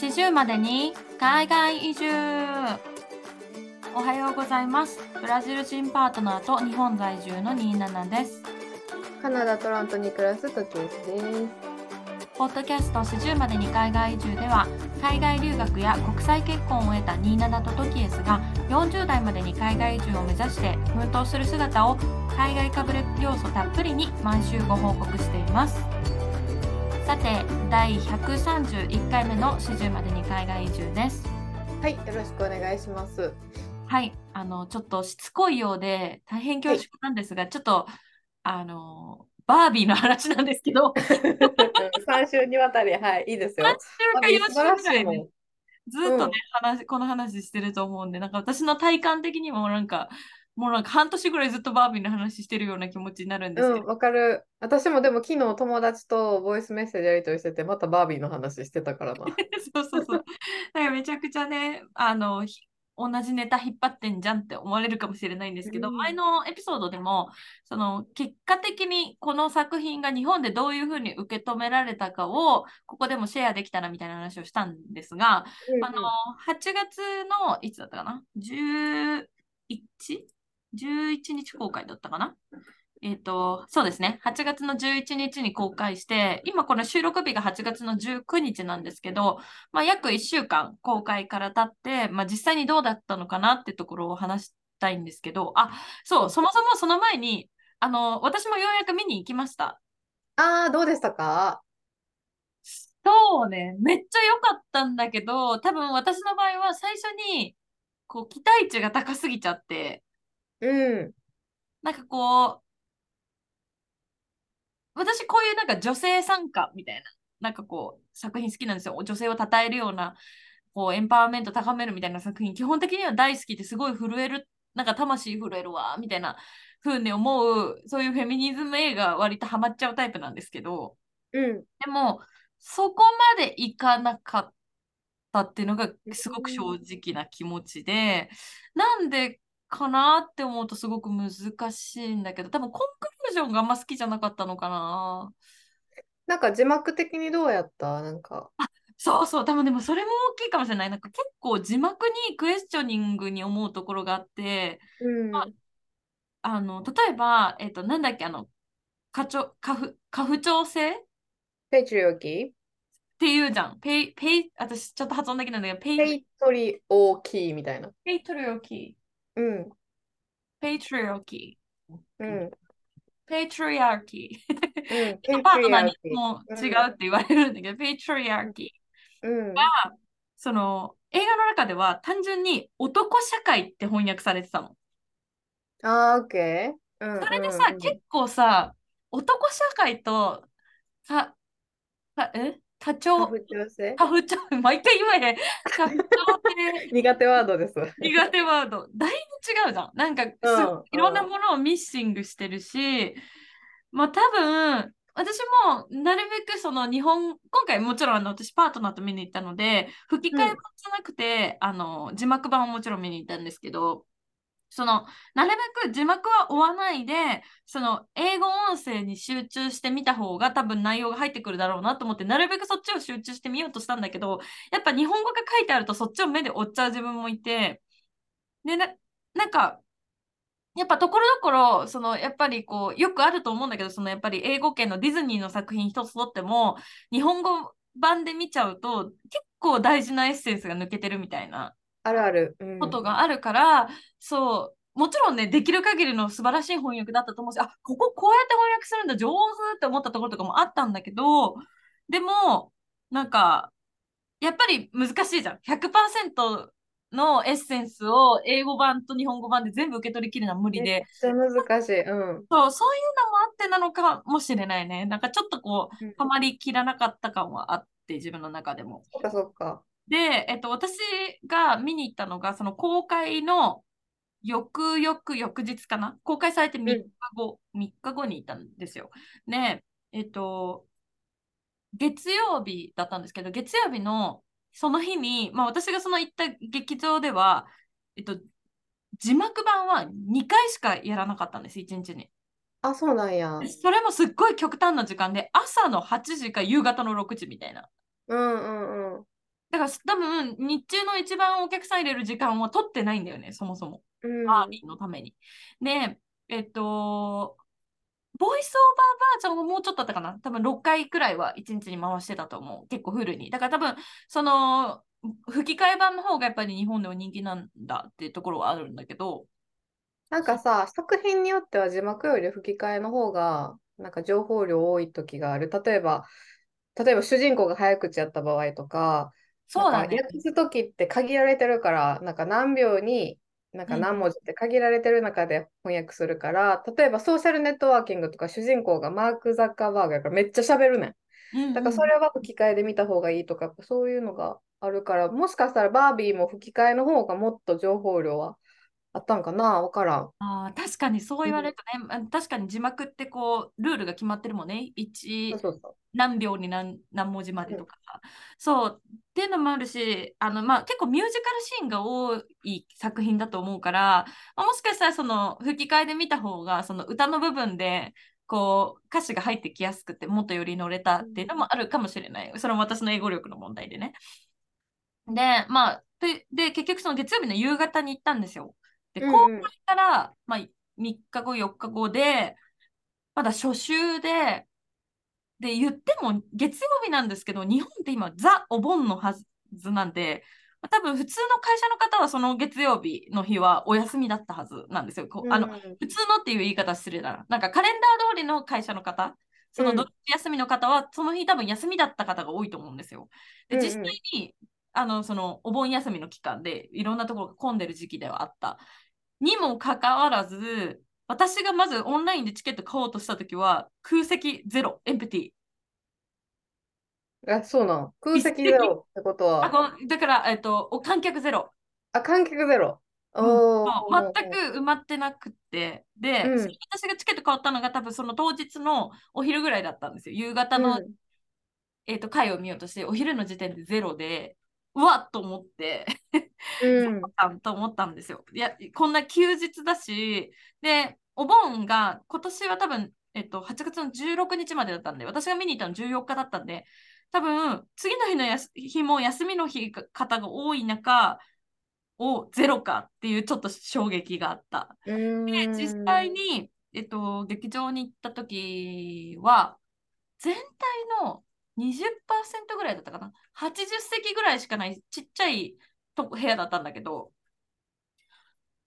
40までに海外移住。おはようございます。ブラジル人パートナーと日本在住の27です。カナダ・トロントに暮らす時です。ポッドキャスト40までに海外移住では海外留学や国際結婚を得た27とトキエスが40代までに海外移住を目指して奮闘する姿を海外かぶれ要素たっぷりに毎週ご報告していますさて第131回目の40までに海外移住です。はいよろしくお願いします。はいあのちょっとしつこいようで大変恐縮なんですが、はい、ちょっとあのバービーの話なんですけど。3週にわたりはいいいですよ。3週か4週ぐらいね。ずっとね、うん、話この話してると思うんでなんか私の体感的にもなんかもうなんか半年ぐらいずっとバービーの話してるような気持ちになるんですけど。わ、うん、かる。私もでも昨日友達とボイスメッセージやり取りしてて、またバービーの話してたからな。そうそうそう。だからめちゃくちゃね、あの、同じネタ引っ張ってんじゃんって思われるかもしれないんですけど、うん、前のエピソードでもその結果的にこの作品が日本でどういうふうに受け止められたかをここでもシェアできたらみたいな話をしたんですが、うん、あの8月のいつだったかな？11? 11日公開だったかな？えっ、ー、と、そうですね。8月の11日に公開して、今この収録日が8月の19日なんですけど、まあ、約1週間公開から経って、まあ、実際にどうだったのかなってところを話したいんですけど、あ、そう、そもそもその前に、あの、私もようやく見に行きました。ああ、どうでしたか？そうね、めっちゃ良かったんだけど、多分私の場合は最初に、こう、期待値が高すぎちゃって、うん。なんかこう、私こういうなんか女性参加みたいな、なんかこう、作品好きなんですよ。女性を称えるような、こう、エンパワーメント高めるみたいな作品、基本的には大好きですごい震える、なんか魂震えるわ、みたいな風に思う、そういうフェミニズム映画割とハマっちゃうタイプなんですけど、うん。でも、そこまでいかなかったっていうのがすごく正直な気持ちで、なんでかなって思うとすごく難しいんだけど、多分コンクルージョンがあんま好きじゃなかったのかな。なんか字幕的にどうやった？なんか。あそうそう、多分でもそれも大きいかもしれない。なんか結構字幕にクエスチョニングに思うところがあって、うんまあ、あの例えば、えっ、ー、と、なんだっけ、あの、過ち過不過不調性ペチリオキー？っていうじゃん。ペイ、ペイ、私ちょっと発音できないんだけど、ペイ、 patriarchy みたいな。 patriarchy。うん。 patriarchy。うん。 patriarchy。うん、パートナーにも違うって言われるんだけど、 patriarchy。うん。が、その、映画の中では単純に男社会って翻訳されてたの。あー。うん、それでさ、うん、結構さ、男社会と、さ、さえ？多調。多調性多調。毎回言えへん。多調性。苦手ワードです。苦手ワード。だいぶ違うじゃん。なんか、うん、いろんなものをミッシングしてるし、まあ多分、私もなるべくその日本、今回もちろんあの私パートナーと見に行ったので、吹き替え版じゃなくて、うん、あの字幕版をもちろん見に行ったんですけど、その、なるべく字幕は追わないで、その、英語音声に集中してみた方が多分内容が入ってくるだろうなと思って、なるべくそっちを集中してみようとしたんだけど、やっぱ日本語が書いてあるとそっちを目で追っちゃう自分もいて、で、な、なんか、やっぱところどころ、その、やっぱりこう、よくあると思うんだけど、その、やっぱり英語圏のディズニーの作品一つとっても、日本語版で見ちゃうと、結構大事なエッセンスが抜けてるみたいな。あるある。ことがあるから、そう、もちろんね、できる限りの素晴らしい翻訳だったと思うし、あ、こここうやって翻訳するんだ、上手って思ったところとかもあったんだけど、でも、なんか、やっぱり難しいじゃん。100%のエッセンスを英語版と日本語版で全部受け取りきるのは無理で。難しい。うん。そう、そういうのもあってなのかもしれないね。なんかちょっとこう、はまりきらなかった感はあって、自分の中でも。そっかそっか。で、えっと、私が見に行ったのが、その公開の翌々翌日かな？公開されて3日後、うん、3日後に行ったんですよ。ねえっと、月曜日だったんですけど、月曜日のその日に、まあ私がその行った劇場では、えっと、字幕版は2回しかやらなかったんです、1日に。あ、そうなんや。それもすっごい極端な時間で、朝の8時か夕方の6時みたいな。うんうんうん。だかから多分日中の一番お客さん入れる時間は取ってないんだよね、そもそも。うん。バービーのために。で、えっと、ボイスオーバーバージョンはもうちょっとだったかな。多分6回くらいは1日に回してたと思う。結構フルに。だから多分、その、吹き替え版の方がやっぱり日本では人気なんだっていうところはあるんだけど、なんかさ、作品によっては字幕より吹き替えの方が、なんか情報量多い時がある。例えば、例えば主人公が早口やった場合とか、そうだね。なんか訳す時って限られてるから、なんか何秒に、なんか何文字って限られてる中で翻訳するから、例えばソーシャルネットワーキングとか主人公がマーク・ザッカーバーグやからめっちゃ喋るねん。うんうんだからそれは吹き替えで見た方がいいとか、そういうのがあるから、もしかしたらバービーも吹き替えの方がもっと情報量はあったんかな？わからん。あー確かにそう言われるとね、あ確かに字幕ってこう、ルールが決まってるもんね。そう1そうそう。何秒に何何文字までとかさ。そう。っていうのもあるし、あの、まあ、結構ミュージカルシーンが多い作品だと思うから、まあもしかしたらその吹き替えで見た方が、その歌の部分で、こう、歌詞が入ってきやすくて、もっとより乗れたっていうのもあるかもしれない。それも私の英語力の問題でね。で、まあ、で、で結局その月曜日の夕方に行ったんですよ。で、うん公うん開から、まあ、3日後、4日後で、まだ初週で、で、言っても月曜日なんですけど、日本って今、ザ・お盆のはずなんで、まあ多分普通の会社の方はその月曜日の日はお休みだったはずなんですよ。こうあのうん普通のっていう言い方失礼だな。なんかカレンダー通りの会社の方、そのうん土日休みの方は、その日多分休みだった方が多いと思うんですよ。で、実際に、あの、そのお盆休みの期間でいろんなところが混んでる時期ではあった。にもかかわらず、私がまずオンラインでチケット買おうとしたときは、空席ゼロ、エンプティ。あ、そうなん。空席ゼロってことあは、こだから、えっと、お観客ゼロ。あ、観客ゼロ。うん全く埋まってなくって、で、うん私がチケット買ったのが多分その当日のお昼ぐらいだったんですよ。夕方の、うんえっと回を見ようとして、お昼の時点でゼロで、うわっと思って、う と思ったんですよ。いや、こんな休日だし、で、お盆が今年は多分、えっと、8月の16日までだったんで、私が見に行ったの14日だったんで、多分、次の日のやす日も休みの日が方が多い中、をゼロかっていうちょっと衝撃があった。で、ん実際に、えっと、劇場に行った時は、全体の20%ぐらいだったかな。80席ぐらいしかないちっちゃいとこ部屋だったんだけど、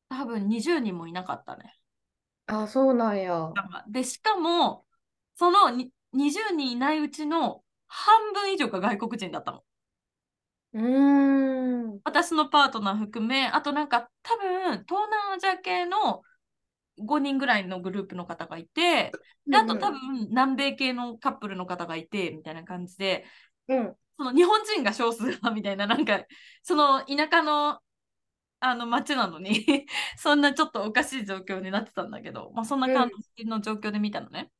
多分20人もいなかったね。あ、そうなんや。で、しかも、そのに20人いないうちの半分以上が外国人だったの。うーん。私のパートナー含め、あとなんか多分、東南アジア系の5人ぐらいのグループの方がいて、であと多分南米系のカップルの方がいて、みたいな感じで、うん。その日本人が少数派みたいな、なんか、その田舎のあの町なのに そんなちょっとおかしい状況になってたんだけど、まあそんな感じの状況で見たのね。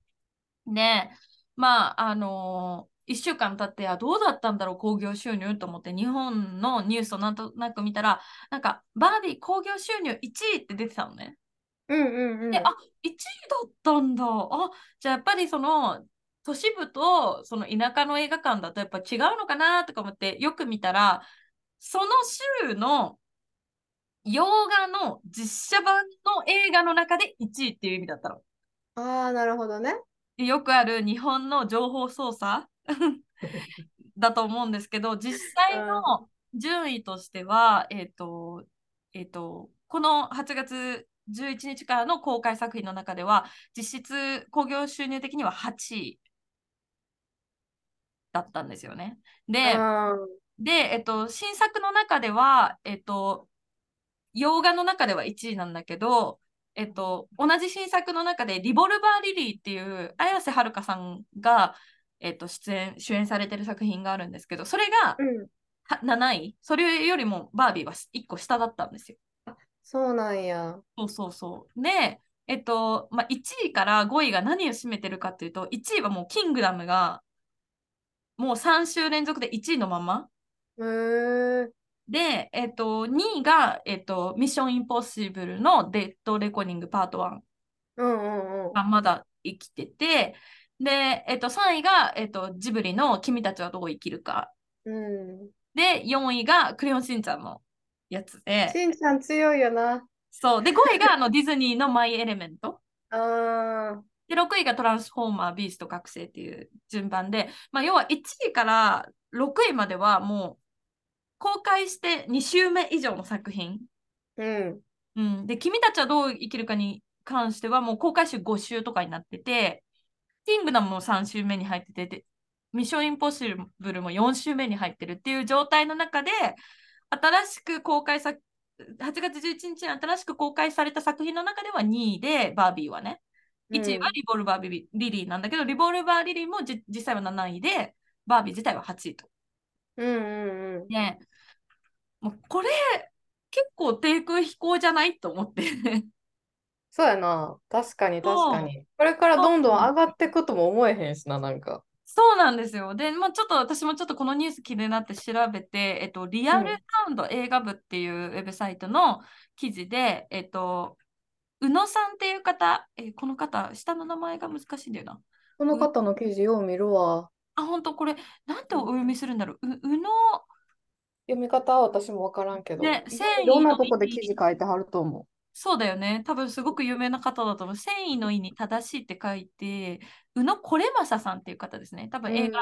で、まあ、あの1週間経って、あ、どうだったんだろう、興行収入と思って、日本のニュースをなんとなく見たら、なんか、バービー興行収入1位って出てたのね。うんうんうん。で、あ、1位だったんだ。あ、じゃあやっぱりその、都市部とその田舎の映画館だとやっぱ違うのかなとか思ってよく見たら、その週の洋画の実写版の映画の中で1位っていう意味だったの。ああ、なるほどね。でよくある日本の情報操作だと思うんですけど、実際の順位としては、えっ、と、えっ、と、この8月11日からの公開作品の中では、実質興行収入的には8位だったんですよね。で、あで、えっと、新作の中では、えっと、洋画の中では1位なんだけど、えっと、同じ新作の中で、リボルバー・リリーっていう、綾瀬はるかさんが、えっと、出演、主演されてる作品があるんですけど、それがーうん。は7位、それよりもバービーは1個下だったんですよ。そうなんや。そうそうそう。で、えっと、まあ、1位から5位が何を占めてるかっていうと、1位はもう、キングダムが、もう3週連続で1位のまま。で、えっと、2位が、えっと、ミッションインポッシブルのデッドレコーディングパート1うんうんうん。がまだ生きてて、で、えっと、3位が、えっと、ジブリの君たちはどう生きるか。うん。で、4位がクレヨンしんちゃんのやつで、しんちゃん強いよな。そう。で、5位があのディズニーのマイ・エレメント。あーで、6位がトランスフォーマー、ビースト、覚醒っていう順番で、まあ、要は1位から6位まではもう公開して2週目以上の作品。うん。うん、で、君たちはどう生きるかに関してはもう公開週5週とかになってて、キングダムも3週目に入ってて、でミッションインポッシブルも4週目に入ってるっていう状態の中で、新しく公開さ、8月11日に新しく公開された作品の中では2位で、バービーはね。1位はリボルバービリリリーなんだけど、リボルバーリリーもじ実際は7位で、バービー自体は8位と。うんうんうん。ね、もうこれ、結構低空飛行じゃないと思って。そうやな。確かに確かに。これからどんどん上がっていくとも思えへんしな、なんか。そうなんですよ。で、まあ、ちょっと私もちょっとこのニュース気になって調べて、えっと、リアルサウンド映画部っていうウェブサイトの記事で、えっと、宇野さんっていう方、えーこの方、下の名前が難しいんだよな。この方の記事よう見るわ。あ、本当？これ、なんてお読みするんだろう？う宇野、読み方は私もわからんけど、ねいろんなとこで記事書いてはると思そうだよね。多分すごく有名な方だと思う。繊維の意に正しいって書いて、宇野これまささんっていう方ですね。多う。分映画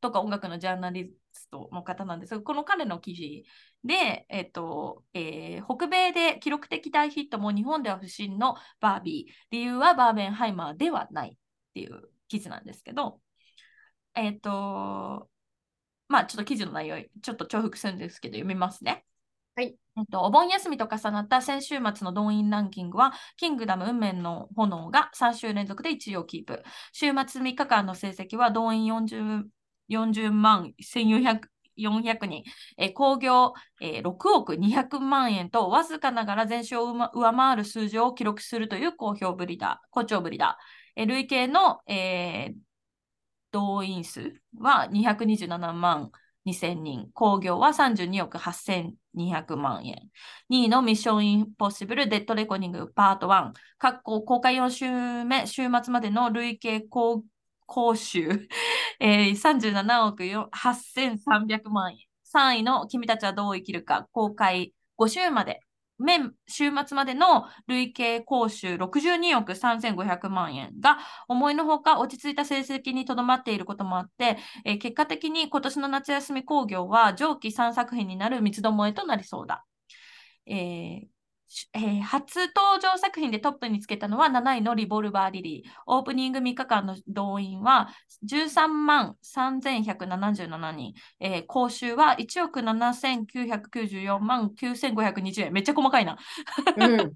とか音楽のジャーナリストの方なんですが、この彼の記事で、えっとえー北米で記録的大ヒットも日本では不審のバービー。理由はバーベンハイマーではないっていう記事なんですけど、えっと、まあちょっと記事の内容、ちょっと重複するんですけど、読みますね。はい。えっと、お盆休みと重なった先週末の動員ランキングは、キングダム運命の炎が3週連続で1位をキープ。週末3日間の成績は動員40 40万1400 400人、えー興行、えー6億200万円と、わずかながら前週を上回る数字を記録するという好評ぶりだ、好調ぶりだ。え累計の、えー動員数は227万2000人、興行は32億8000 200万円。2位のミッションインポッシブルデッドレコニングパート1、各公公開4週目、週末までの累計講習、えー、37億8300万円。3位の君たちはどう生きるか、公開5週まで、面週末までの累計講習62億3500万円が思いのほか落ち着いた成績にとどまっていることもあって、えー結果的に今年の夏休み興行は上記3作品になる三つどもえとなりそうだ。えーえー初登場作品でトップにつけたのは7位のリボルバーリリー。オープニング3日間の動員は13万3177人。えー、報酬は1億7994万9520円。めっちゃ細かいな。うん。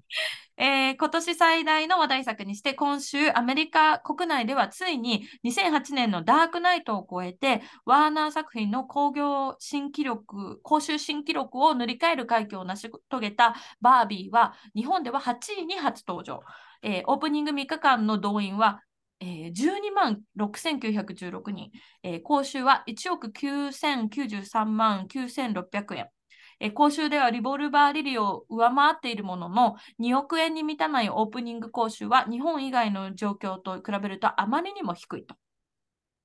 えー今年最大の話題作にして、今週、アメリカ国内ではついに2008年のダークナイトを超えて、ワーナー作品の興行新記録、公衆新記録を塗り替える快挙を成し遂げたバービーは、日本では8位に初登場。えーオープニング3日間の動員は、えー12万6916人、えー報酬は1億9093万9600円。え講習ではリボルバーリリーを上回っているものの、2億円に満たないオープニング講習は日本以外の状況と比べるとあまりにも低いと。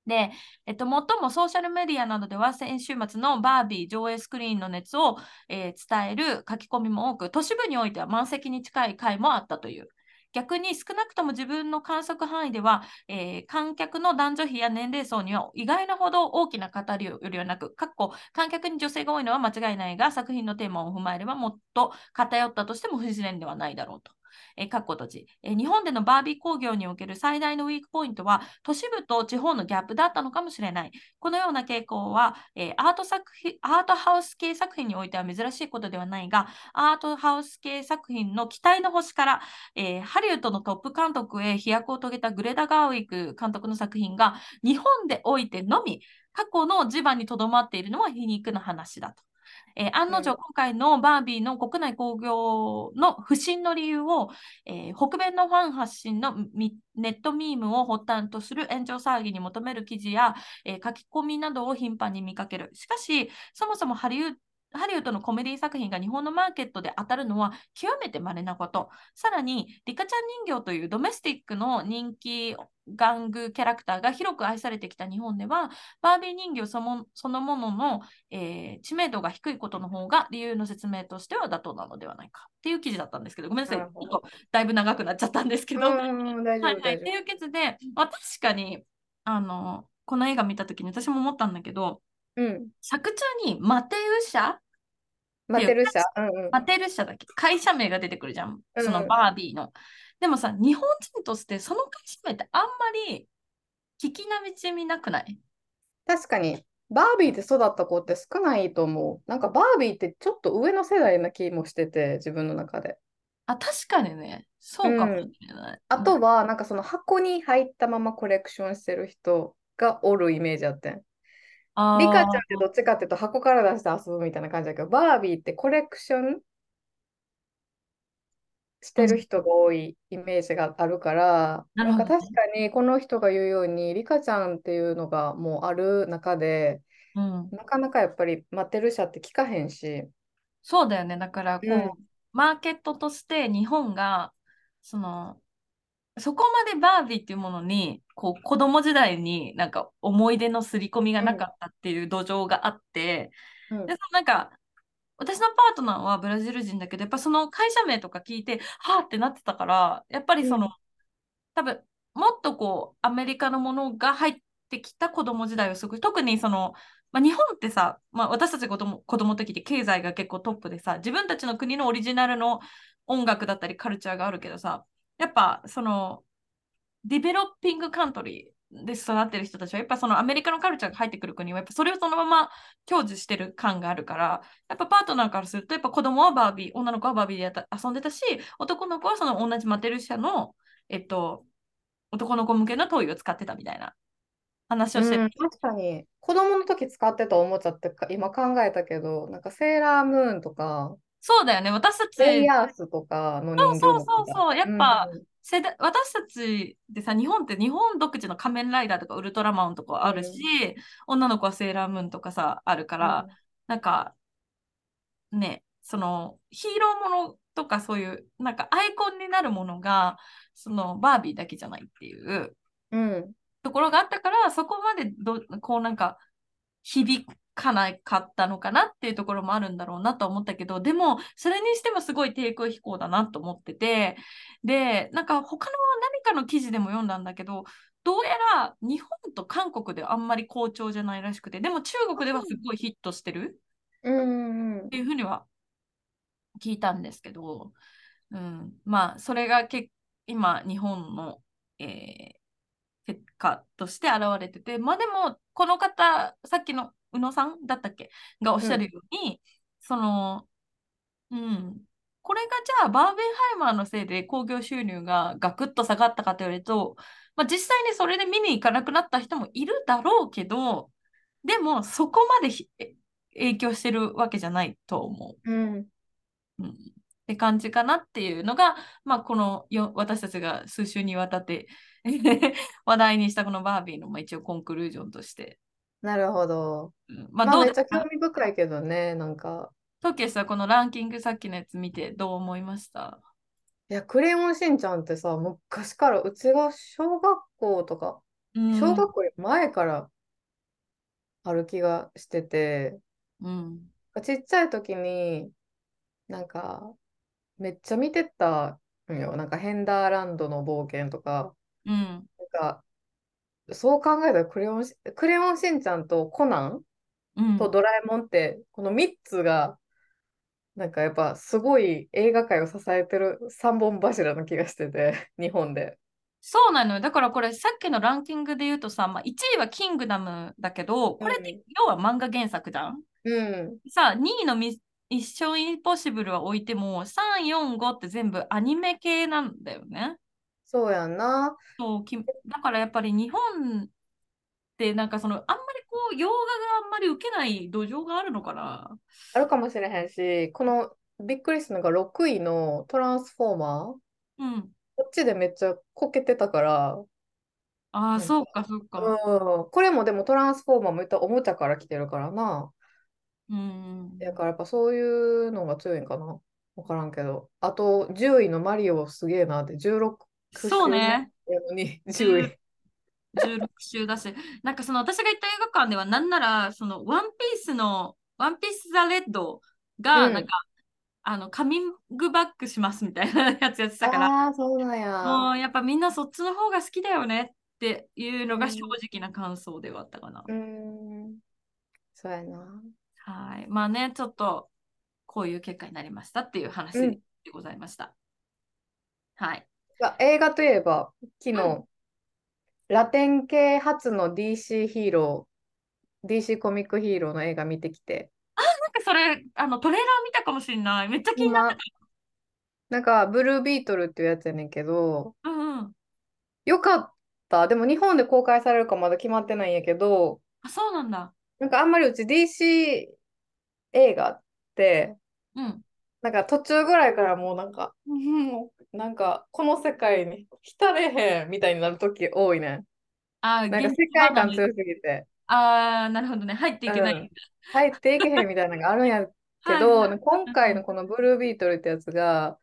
で、えっと、最もソーシャルメディアなどでは先週末のバービー上映スクリーンの熱を、えー伝える書き込みも多く、都市部においては満席に近い回もあったという。逆に少なくとも自分の観測範囲では、えー観客の男女比や年齢層には意外なほど大きな語りよりはなく、かっこ観客に女性が多いのは間違いないが、作品のテーマを踏まえればもっと偏ったとしても不自然ではないだろうと。えー、かっこ閉じ、えー日本でのバービー工業における最大のウィークポイントは、都市部と地方のギャップだったのかもしれない。このような傾向は、えーアート作品アートハウス系作品においては珍しいことではないが、アートハウス系作品の期待の星から、えーハリウッドのトップ監督へ飛躍を遂げたグレダ・ガーウィック監督の作品が日本でおいてのみ過去の地盤にとどまっているのは皮肉な話だと。えー案の定、うん今回のバービーの国内興行の不振の理由を、えー北米のファン発信のみネットミームを発端とする炎上騒ぎに求める記事や、えー書き込みなどを頻繁に見かける。しかし、そもそもハリウッハリウッドのコメディ作品が日本のマーケットで当たるのは極めて稀なこと。さらに、リカちゃん人形というドメスティックの人気玩具キャラクターが広く愛されてきた日本では、バービー人形そのそのものの、えー、知名度が低いことの方が理由の説明としては妥当なのではないか。っていう記事だったんですけど、ごめんなさい、ちょっとだいぶ長くなっちゃったんですけど。はいはい、っていう記事で、まあ、確かにあのこの映画見たときに私も思ったんだけど、うん、作中にマテウシャマテル社、うんうん、マテル社だっけ？会社名が出てくるじゃん。そのバービーの。うん、でもさ、日本人としてその会社名ってあんまり聞きなじみなくない？確かに。バービーで育った子って少ないと思う。なんかバービーってちょっと上の世代な気もしてて、自分の中で。あ、確かにね。そうかもしれない。うん、あとは、なんかその箱に入ったままコレクションしてる人がおるイメージあってん。リカちゃんってどっちかっていうと箱から出して遊ぶみたいな感じだけど、バービーってコレクションしてる人が多いイメージがあるから、うん、なんか確かにこの人が言うように、リカちゃんっていうのがもうある中で、うん、なかなかやっぱり待ってる者って聞かへんし。そうだよね。だからこう、うん、マーケットとして日本が、その、そこまでバービーっていうものにこう子供時代になんか思い出の刷り込みがなかったっていう土壌があって、うん、でそのなんか私のパートナーはブラジル人だけどやっぱその会社名とか聞いてはあってなってたからやっぱりその、うん、多分もっとこうアメリカのものが入ってきた子供時代をすごい特にそのまあ、日本ってさ、まあ、私たち子供子供の時って経済が結構トップでさ自分たちの国のオリジナルの音楽だったりカルチャーがあるけどさやっぱそのディベロッピングカントリーで育ってる人たちはやっぱそのアメリカのカルチャーが入ってくる国はやっぱそれをそのまま享受してる感があるからやっぱパートナーからするとやっぱ子供はバービー女の子はバービーでやた遊んでたし男の子はその同じマテル社のえっと男の子向けのトイを使ってたみたいな話をしてる、うん、確かに。子供の時使ってたおもちゃって今考えたけどなんかセーラームーンとかそうだよね。私たち。レイヤースとかのそうそうそうそう。やっぱ、うん、世代私たちでさ、日本って日本独自の仮面ライダーとかウルトラマンとかあるし、うん、女の子はセーラームーンとかさ、あるから、うん、なんか、ね、そのヒーローものとかそういう、なんかアイコンになるものが、そのバービーだけじゃないっていうところがあったから、そこまでどこうなんか響かなかったのかなっていうところもあるんだろうなと思ったけど、でも、それにしてもすごい低空飛行だなと思ってて、で、なんか他の何かの記事でも読んだんだけど、どうやら日本と韓国ではあんまり好調じゃないらしくて、でも中国ではすごいヒットしてるっていうふうには聞いたんですけど、うん、まあ、それがけ今、日本の、えー、結果として現れてて、まあでも、この方、さっきの宇野さんだったっけ？がおっしゃるように、うん、その、うん、これがじゃあバーベンハイマーのせいで興行収入がガクッと下がったかと言われると、まあ、実際にそれで見に行かなくなった人もいるだろうけど、でもそこまで影響してるわけじゃないと思う。うん、うん、って感じかなっていうのが、まあ、このよ私たちが数週にわたって 話題にしたこのバービーの、まあ、一応コンクルージョンとして。なるほど。まあ、まあ、めっちゃ興味深いけどね、なんか。トキさ、このランキングさっきのやつ見てどう思いました？いや、クレヨンしんちゃんってさ、昔からうちが小学校とか、うん、小学校より前からある気がしてて、うん、ちっちゃい時に、なんか、めっちゃ見てたんよ。なんかヘンダーランドの冒険とか、うん、なんかそう考えたらクレヨンし、クレヨンしんちゃんとコナンとドラえもんって、この3つが、なんかやっぱすごい映画界を支えてる3本柱の気がしてて、日本で。そうなのよ。だからこれさっきのランキングで言うとさ、まあ、1位はキングダムだけど、これって要は漫画原作じゃん？うん、さあ、2位のミッションインポッシブルは置いても、3、4、5って全部アニメ系なんだよね。そうやんな。そうきだからやっぱり日本ってなんかそのあんまりこう洋画があんまり受けない土壌があるのかなあるかもしれへんし、このびっくりしたのが6位のトランスフォーマー。うん。こっちでめっちゃこけてたから。ああ、そうか、そうか。うん。これもでもトランスフォーマーも言ったおもちゃから来てるからな。うん。だからやっぱそういうのが強いんかな。わからんけど。あと、10位のマリオすげえなって、16そうね。やのに10位。16週だし、なんかその私が行った映画館ではなんなら、そのワンピースの、ワンピース・ザ・レッドが、うんなんか、あの、カミングバックしますみたいなやつやってたから、ああ、そうなんや。もうやっぱみんなそっちの方が好きだよねっていうのうんが正直な感想ではあったかな。うーん。そうやな。はい。まあね、ちょっとこういう結果になりましたっていう話うんでございました。はい。あ映画といえば、昨日、うんラテン系初の DC ヒーロー、DC コミックヒーローの映画見てきて、なんかそれ、あのトレーラー見たかもしれない。めっちゃ気になってなんか、ブルービートルっていうやつやねんけど、た。うんうん。よかった。でも日本で公開されるかまだ決まってないんやけど、あ、そうなんだ。なんかあんまりうち DC 映画って、うん。なんか途中ぐらいからもうなんか、うんなんかこの世界に浸れへんみたいになるとき多いね。あ、なんか現世界観強すぎて、あー、なるほどね。入っていけない。うん入っていけへんみたいなのがあるんやけはいど、はい今回のこのブルービートルってやつが、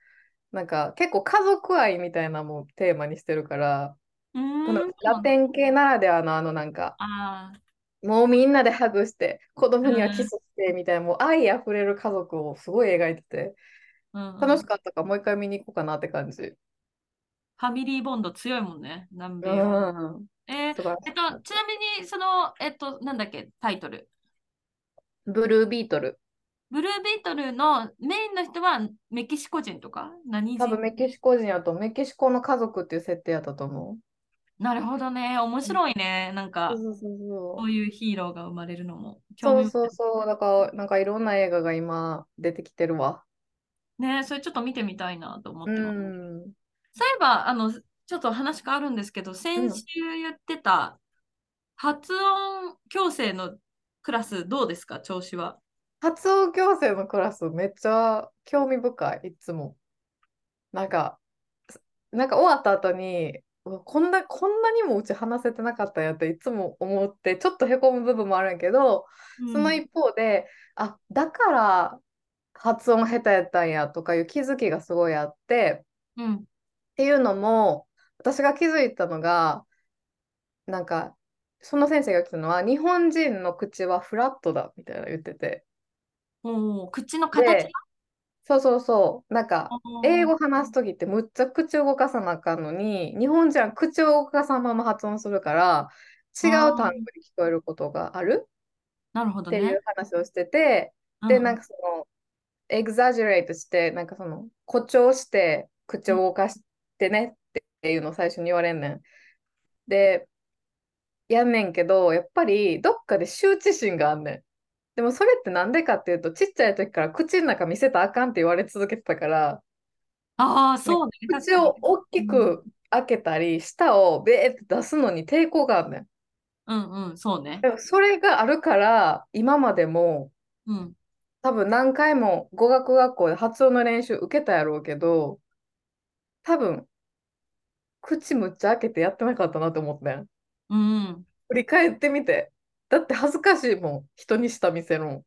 なんか結構家族愛みたいなのもテーマにしてるから、このん。ラテン系ならではのあのなんか、あもうみんなでハグして、子供にはキスしてみたいな、もう愛あふれる家族をすごい描いてて、ー、うんうん楽しかったからもう一回見に行こうかなって感じ。ファミリーボンド強いもんね。南う米は。ん。えーえっと、ちなみに、その、えっと、なんだっけ、タイトル。い。ブルービートル。ブルービートルのメインの人はメキシコ人とか？何人？多分メキシコ人やと、メキシコの家族っていう設定やったと思なるほどね。面白いね。なんう。かそう、そうそうそうこういうヒーローが生まれるのも。そうそうそう。だから、なんかいろんな映画が今出てきてるわ。ね、それちょっと見てみたいなと思ってうます。ん。そういえば、あの、ちょっと話変わるんですけど、先週言ってた発音矯正のクラスどうですか、調子は。発音矯正のクラスめっちゃ興味深い、いつも。なんか、なんか終わった後に、こんな、こんなにもうち話せてなかったんやっていつも思って、ちょっとへこむ部分もあるんやけど、その一方で、あ、だから発音下手やったんやとかいう気づきがすごいあって、うん、っていうのも、私が気づいたのが、なんか、その先生が言ってたのは、日本人の口はフラットだみたいな言ってて。おー口の形で、そうそうそう、なんか、が英語話すときってむっちゃ口を動かさなあかんのに、日本人は口を動かさんまま発音するから、違う単語に聞こえることがある？なるほどねっていう。話をしてて、で、うんなんかその、エグザジュレートして、なんかその、誇張して、口を動かしてねっていうのを最初に言われんねん。で、やんねんけど、やっぱりどっかで羞恥心があんねん。でもそれってなんでかっていうと、ちっちゃい時から口の中見せたらあかんって言われ続けてたから、ああ、そうね。口を大きく開けたり、舌をベーって出すのに抵抗があんねん。うんうん、そうねで。もそれがあるから、今までも、うん。多分何回も語学学校で発音の練習受けたやろうけど、多分、口むっちゃ開けてやってなかったなと思ってん。うん。振り返ってみて。だって恥ずかしいもん。人に舌見せるの。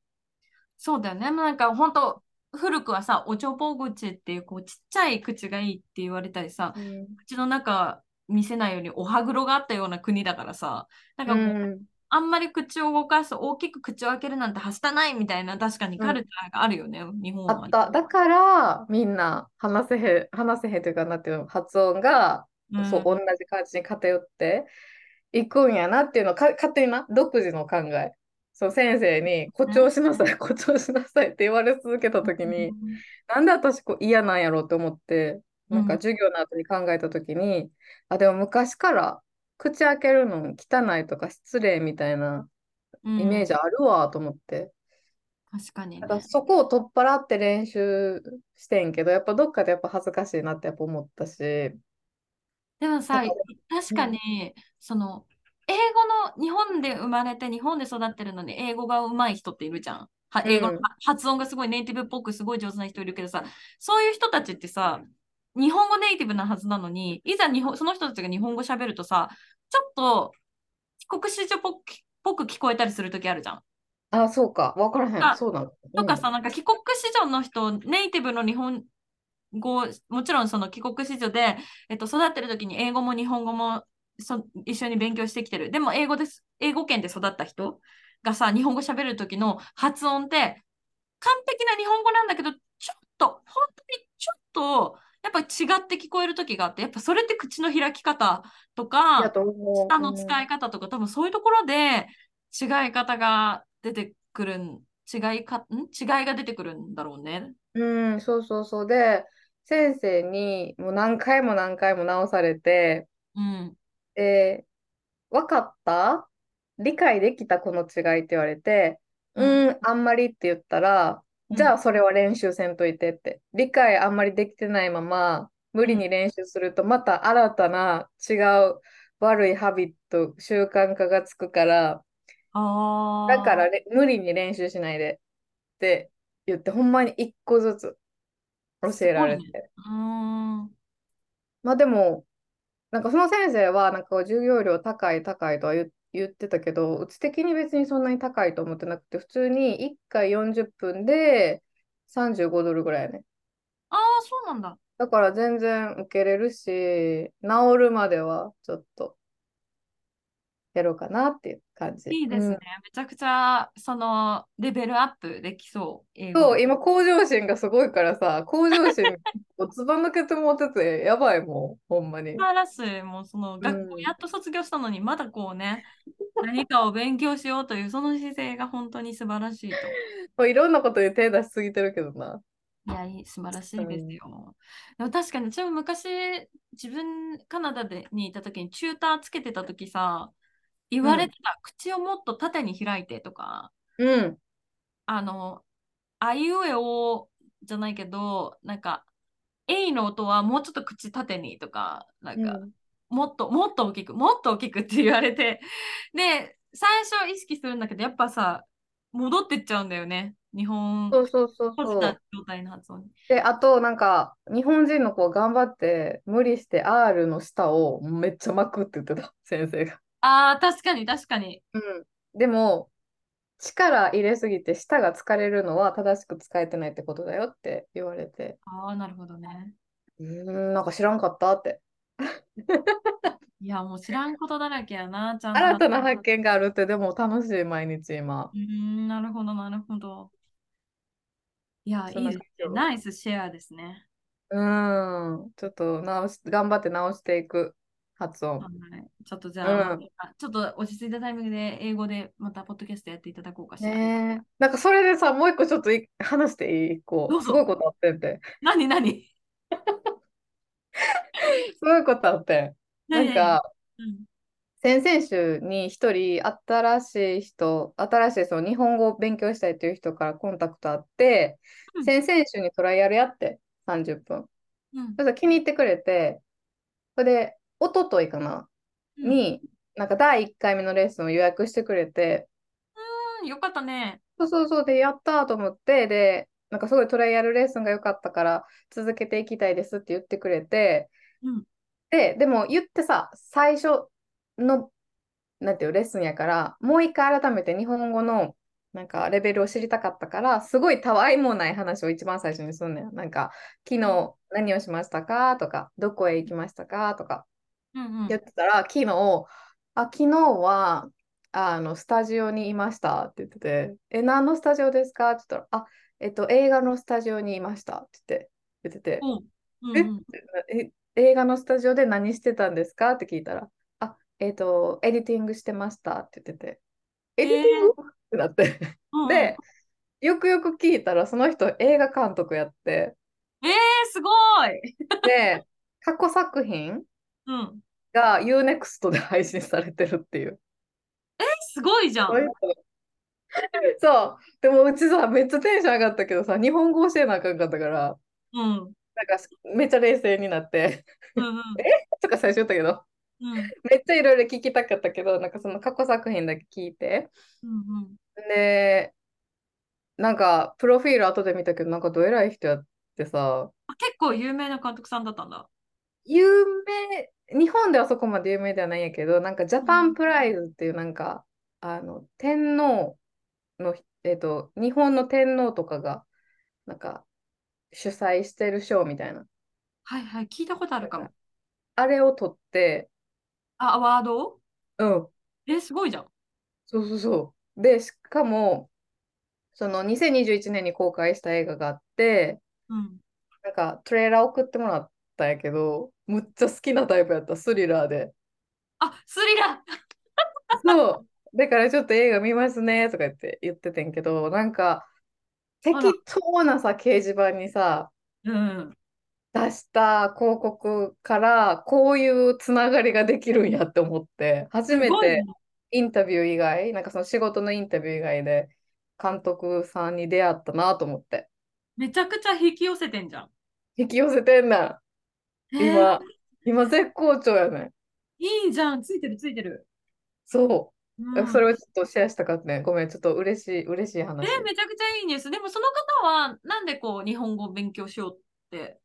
そうだよね。なんか本当古くはさ、おちょぼ口っていうこうちっちゃい口がいいって言われたりさ、口の中見せないようにお歯黒があったような国だからさ、なんかこう、うんあんまり口を動かす、大きく口を開けるなんてはしたないみたいな、確かにカルチャーがあるよね、日本は。あった。だから、みんな話せへん、話せへんというか、なんていうの、発音が、うんそう、同じ感じに偏っていくんやなっていうのをか、勝手にな、独自の考え。そう、先生に、誇張しなさい、誇張しなさいって言われ続けたときに、なんで私こう嫌なんやろうと思って、なんかうん授業の後に考えたときに、あ、でも昔から口開けるの汚いとか失礼みたいなうん。イメージあるわと思って。確かにね。だからそこを取っ払って練習してんけど、やっぱどっかでやっぱ恥ずかしいなってやっぱ思ったし、でもさ確かに、その、英語の日本で生まれて日本で育ってるのに英語が上手い人っているじゃん。は英語のうん発音がすごいネイティブっぽくすごい上手な人いるけどさ、そういう人たちってさ、日本語ネイティブなはずなのに、いざ日本その人たちが日本語喋るとさ、ちょっと帰国子女っぽく聞こえたりするときあるじゃん。あ、そうか。わからへん。あそうなの。とかさ、なんか帰国子女の人、ネイティブの日本語、もちろんその帰国子女で、えっと、育ってる時に英語も日本語もそ一緒に勉強してきてる。でも英語です、英語圏で育った人がさ、日本語喋る時の発音って完璧な日本語なんだけど、ちょっと、本当にちょっと、やっぱ違って聞こえる時があって、やっぱそれって口の開き方とか、舌の使い方とか、多分そういうところで違い方が出てくるん、違いか、ん？違いが出てくるんだろうね。うん、そうそうそう。で、先生にもう何回も何回も直されて、うん。で、分かった？理解できたこの違いって言われて、ううん、あんまりって言ったら、じゃあそれは練習せんといてって。理解あんまりできてないまま、無理に練習すると、また新たな違う悪いハビット、習慣化がつくから、あだかられ無理に練習しないでって言って、ほんまに一個ずつ教えられて。ね、うんまあでも、なんかその先生は、なんか授業料高い高いとは言言ってたけど、うち的に別にそんなに高いと思ってなくて、普通に1回40分で35ドルぐらいね。ああ、そうなんだ。だから全然受けれるし、治るまではちょっとやろうかなっていう感じ。いいですね。うん、めちゃくちゃ、その、レベルアップできそう。そう、今、向上心がすごいからさ、向上心をつば抜けてもってて、やばいもん、ほんまに。素晴らしい。もう、その、学校やっと卒業したのに、まだこうね、何かを勉強しようという、その姿勢が本当に素晴らしいと。いろんなことに手出しすぎてるけどな。いや、素晴らしいですよ。うん、でも確かに、私も昔、自分、カナダでにいた時に、チューターつけてた時さ、言われてた、うん、口をもっと縦に開いてとか、うん、あの、あいうえおじゃないけど、なんか、えいの音はもうちょっと口縦にとか、なんか、うん、もっと、もっと大きく、もっと大きくって言われて、で、最初意識するんだけど、やっぱさ、戻ってっちゃうんだよね。日本そうそうそうそう。状態の発音であとなんか日本人の子頑張って無理して R の下をめっちゃ巻くって言ってた先生がああ、確かに確かに。うん。でも、力入れすぎて舌が疲れるのは正しく使えてないってことだよって言われて。ああ、なるほどね。うん、なんか知らんかったって。いや、もう知らんことだらけやな、ちゃんと。新たな発見があるって、でも楽しい、毎日今。うん、なるほど、なるほど。いや、いいですね。ナイスシェアですね。うん、ちょっと直し、頑張って直していく。発音。はい、ちょっとじゃあ、うん、ちょっと落ち着いたタイミングで英語でまたポッドキャストやっていただこうかしら。ねなんかそれでさ、もう一個ちょっと話していい？個すごいことあってんて。何何？すごいことあって。なんか、うん、先々週に一人新しい人、新しいその日本語を勉強したいという人からコンタクトあって、うん、先々週にトライアルやって30分。うん、それ気に入ってくれて、それで一昨日かな、うん、に、なんか第1回目のレッスンを予約してくれて、うん、よかったね。そうそうそう、で、やったと思って、で、なんかすごいトライアルレッスンが良かったから続けていきたいですって言ってくれて、うん、で、でも言ってさ、最初の、なんていうレッスンやから、もう一回改めて日本語のなんかレベルを知りたかったから、すごいたわいもない話を一番最初にするのよ。なんか、昨日何をしましたか？とか、どこへ行きましたか？とか、やってたら、昨日、あ、昨日は、あの、スタジオにいましたって言ってて、え、何のスタジオですかって言ったら、あ、えっと、映画のスタジオにいましたって言ってて、うんうん、え映画のスタジオで何してたんですかって聞いたら、あ、えっと、エディティングしてましたって言ってて、エディティング、えー、ってなって。で、よくよく聞いたら、その人映画監督やって、えー、すごい。で、過去作品うん、が UNEXT で配信されてるっていう。え、すごいじゃん。そう。でもうちさ、めっちゃテンション上がったけどさ、日本語教えなあかんかったから、うん。なんかめっちゃ冷静になって、うんうん、え？とか最初言ったけど、うん、めっちゃいろいろ聞きたかったけど、なんかその過去作品だけ聞いて、うんうん、で、なんかプロフィール後で見たけど、なんかどえらい人やってさ。結構有名な監督さんだったんだ。有名日本ではそこまで有名ではないんやけど、なんかジャパンプライズっていうなんか、あの天皇の、えっと、日本の天皇とかが、なんか、主催してる賞みたいな。はいはい、聞いたことあるかも。あれを取って、あ、アワード？うん、え、すごいじゃん。そうそうそう。で、しかも、その2021年に公開した映画があって、うん。なんかトレーラー送ってもらったんやけど、むっちゃ好きなタイプやった、スリラーで。あ、スリラそう。だからちょっと映画見ますねとか言って言っててんけど、なんか適当なさ、掲示板にさ、うん。出した広告からこういうつながりができるんやって思って、初めてインタビュー以外、なんかその仕事のインタビュー以外で監督さんに出会ったなと思って。めちゃくちゃ引き寄せてんじゃん。引き寄せてんなえー今、今絶好調やねいいじゃん。ついてるついてる。そうう。んそれをちょっとシェアしたかったね。ごめん、ちょっと嬉しい、嬉しい話。え、めちゃくちゃいいニュース。でもその方は、なんでこう、日本語を勉強しようって？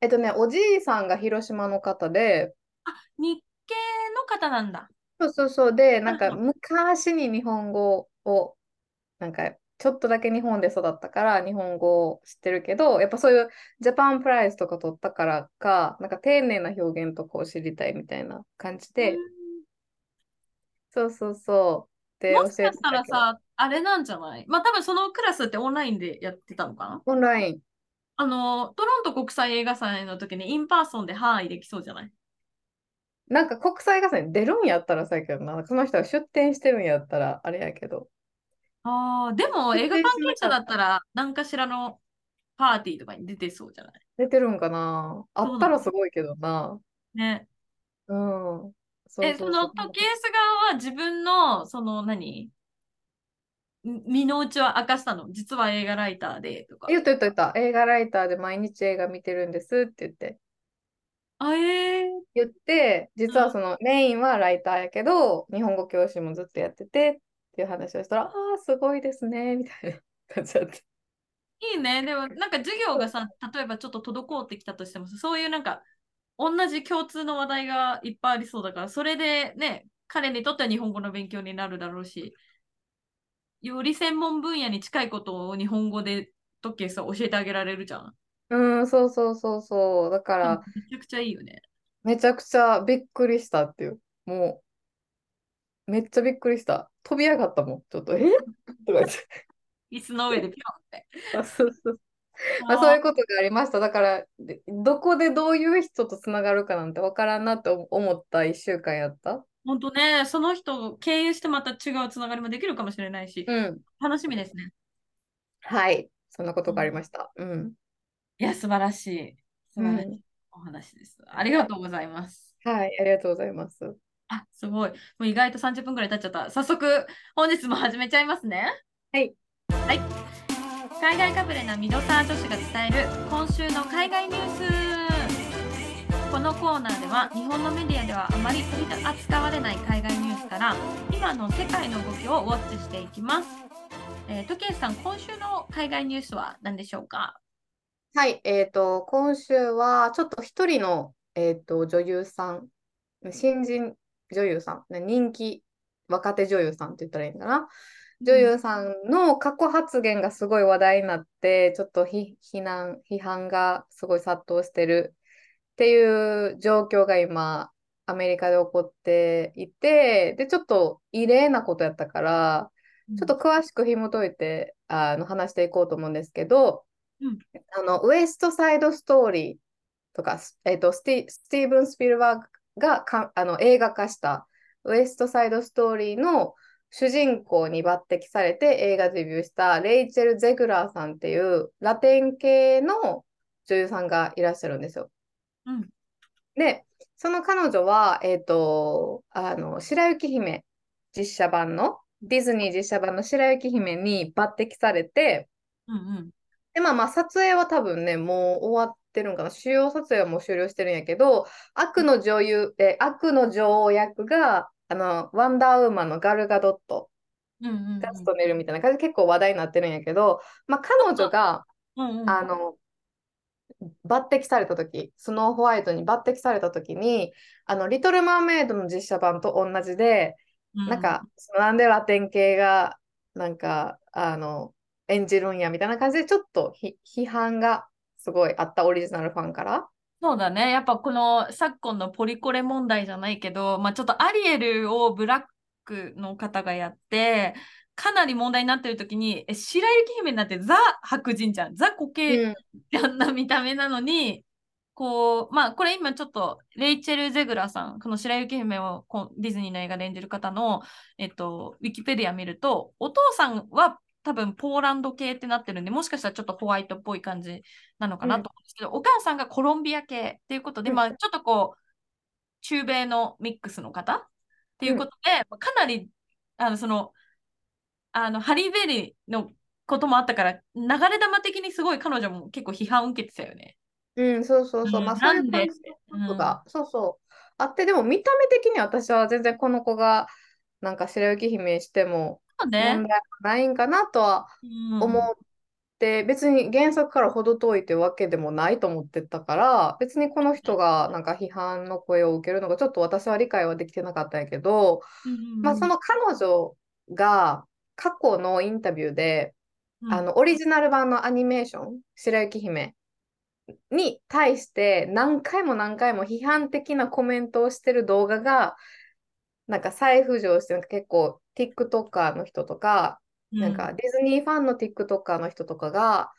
えっとね、おじいさんが広島の方で、日系の方なんだ。そうそうそう。で、なんかうん昔に日本語を、なんかちょっとだけ日本で育ったから日本語を知ってるけど、やっぱそういうジャパンプライズとか取ったからか、なんか丁寧な表現とかを知りたいみたいな感じで、そうそうそう。で、もしかしたらさ、あれなんじゃない？まあ多分そのクラスってオンラインでやってたのかな？オンライン。あの、トロント国際映画祭の時に in person で Hi できそうじゃない？なんか国際合戦出るんやったらさやけどな、その人が出展してるんやったらあれやけど。ああ、でも映画関係者だったら何かしらのパーティーとかに出てそうじゃない？出てるんかな？あったらすごいけどな。ね。うん。そうえ、その。時計ス側は自分の、その何？ん身の内を明かしたの？実は映画ライターでとか。言った言った言った。映画ライターで毎日映画見てるんですって言って。あ、えー、言って、実はそのメインはライターやけど、日本語教師もずっとやっててっていう話をしたら、ああ、すごいですね、みたいな感じだった。いいね。でも、なんか授業がさ、例えばちょっと滞ってきたとしてもさ、そういうなんか、同じ共通の話題がいっぱいありそうだから、それでね、彼にとっては日本語の勉強になるだろうし、より専門分野に近いことを日本語で時計さ、教えてあげられるじゃん。うん、そうそうそうそう。だから、めちゃくちゃいいよね。めちゃくちゃびっくりしたっていう。もう、めっちゃびっくりした。飛び上がったもん。ちょっと、え？とか言って。椅子の上でピョンって。あそうそう。まあ、そういうことがありました。だから、でどこでどういう人とつながるかなんてわからんなって思った一週間やった。本当ね、その人を経由してまた違うつながりもできるかもしれないし、うん。楽しみですね。はい。そんなことがありました。うん。いや、素晴らしい。素晴らしいお話です。ありがとうございます。はい。ありがとうございます。あ、すごい。もう意外と30分くらい経っちゃった。早速、本日も始めちゃいますね。はい。はい。海外かぶれなミドサー女子が伝える今週の海外ニュース。このコーナーでは日本のメディアではあまり取り扱われない海外ニュースから今の世界の動きをウォッチしていきます。えー、トケイさん、今週の海外ニュースは何でしょうか？はい。えっと、今週は、ちょっと一人の、えっと、女優さん、新人女優さん、ね人気若手女優さんって言ったらいいのかな。女優さんの過去発言がすごい話題になって、ちょっと非非難、批判がすごい殺到してるっていう状況が今、アメリカで起こっていて、で、ちょっと異例なことやったから、ちょっと詳しく紐解いてあの話していこうと思うんですけど、うん。あのウエストサイドストーリーとか、すえっと、スティスティーブン・スピルバーグがかあの映画化したウエストサイドストーリーの主人公に抜擢されて映画デビューしたレイチェル・ゼグラーさんっていうラテン系の女優さんがいらっしゃるんですよ。うんで、その彼女は、えっと、あの、白雪姫実写版の、ディズニー実写版の白雪姫に抜擢されて、うんうんで、まあまあ、撮影は多分ね、もう終わってるんかな。主要撮影はもう終了してるんやけど、悪の女優、え、悪の女王役が、あの、ワンダーウーマンのガルガドットうんうんうん。が務めるみたいな感じで結構話題になってるんやけど、まあ彼女が、うんうん。あの、抜擢された時スノーホワイトに抜擢された時に、あの、リトル・マーメイドの実写版と同じで、なんか、そのなんでラテン系がなんか、あの、演じるんやみたいな感じで、ちょっと批判がすごいあったオリジナルファンから？そうだね。やっぱこの昨今のポリコレ問題じゃないけど、まあ、ちょっとアリエルをブラックの方がやって、かなり問題になってる時に、え白雪姫なんてザ白人じゃん。ザ固形じゃんな見た目なのに、うん、こう、まあこれ今ちょっとレイチェル・ゼグラさん、この白雪姫をディズニーの映画で演じる方の、えっと、ウィキペディア見ると、お父さんは多分ポーランド系ってなってるんで、もしかしたらちょっとホワイトっぽい感じなのかなと思うんですけど、うん、お母さんがコロンビア系っていうことで、うん、まあちょっとこう、中米のミックスの方っていうことで、うん、かなり、あの、その、あの、ハリー・ベリーのこともあったから、流れ玉的にすごい彼女も結構批判を受けてたよね。うん、そうそうそう。まあ、そういう感じとか、そうそう。あって、でも見た目的に私は全然この子が、なんか白雪姫しても問題はないんかなとは思って、別に原作から程遠いってわけでもないと思ってたから、別にこの人がなんか批判の声を受けるのがちょっと私は理解はできてなかったんやけど、まあその彼女が過去のインタビューで、うん、あのオリジナル版のアニメーション「白雪姫」に対して何回も何回も批判的なコメントをしてる動画がなんか再浮上して結構 TikToker の人とか、うん、なんかディズニーファンの TikToker の人とかが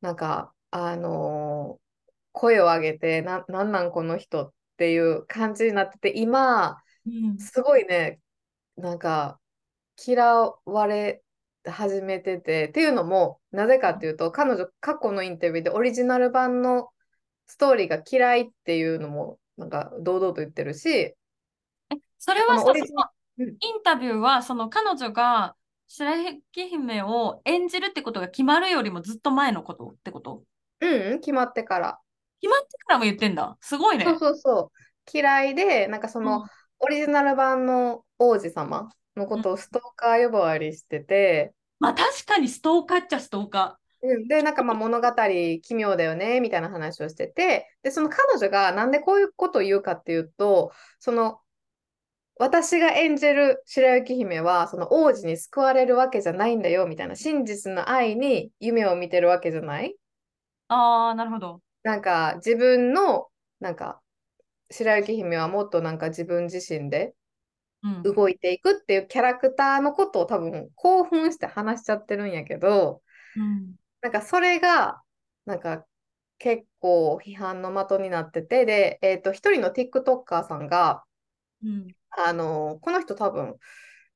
なんかあのー、声を上げてななんなんこの人っていう感じになってて今、うん、すごいねなんか嫌われ始めてて、っていうのも、なぜかっていうと、彼女、過去のインタビューでオリジナル版のストーリーが嫌いっていうのも、なんか堂々と言ってるし、えそれはそのインタビューは、その彼女が白雪姫を演じるってことが決まるよりもずっと前のことってこと？うん、決まってから。決まってからも言ってんだ。すごいね。そうそうそう。嫌いで、なんかその、うん、オリジナル版の王子様のことをストーカー呼ばわりしてて、まあ確かにストーカーっちゃストーカー。うん、で、なんかまあ物語奇妙だよねみたいな話をしてて、で、その彼女がなんでこういうことを言うかっていうと、その私が演じる白雪姫はその王子に救われるわけじゃないんだよみたいな真実の愛に夢を見てるわけじゃない？ああ、なるほど。なんか自分のなんか白雪姫はもっとなんか自分自身で動いていくっていうキャラクターのことを多分興奮して話しちゃってるんやけど、うん、なんかそれがなんか結構批判の的になっててで、えーと、一人の TikToker さんが、うん、あのこの人多分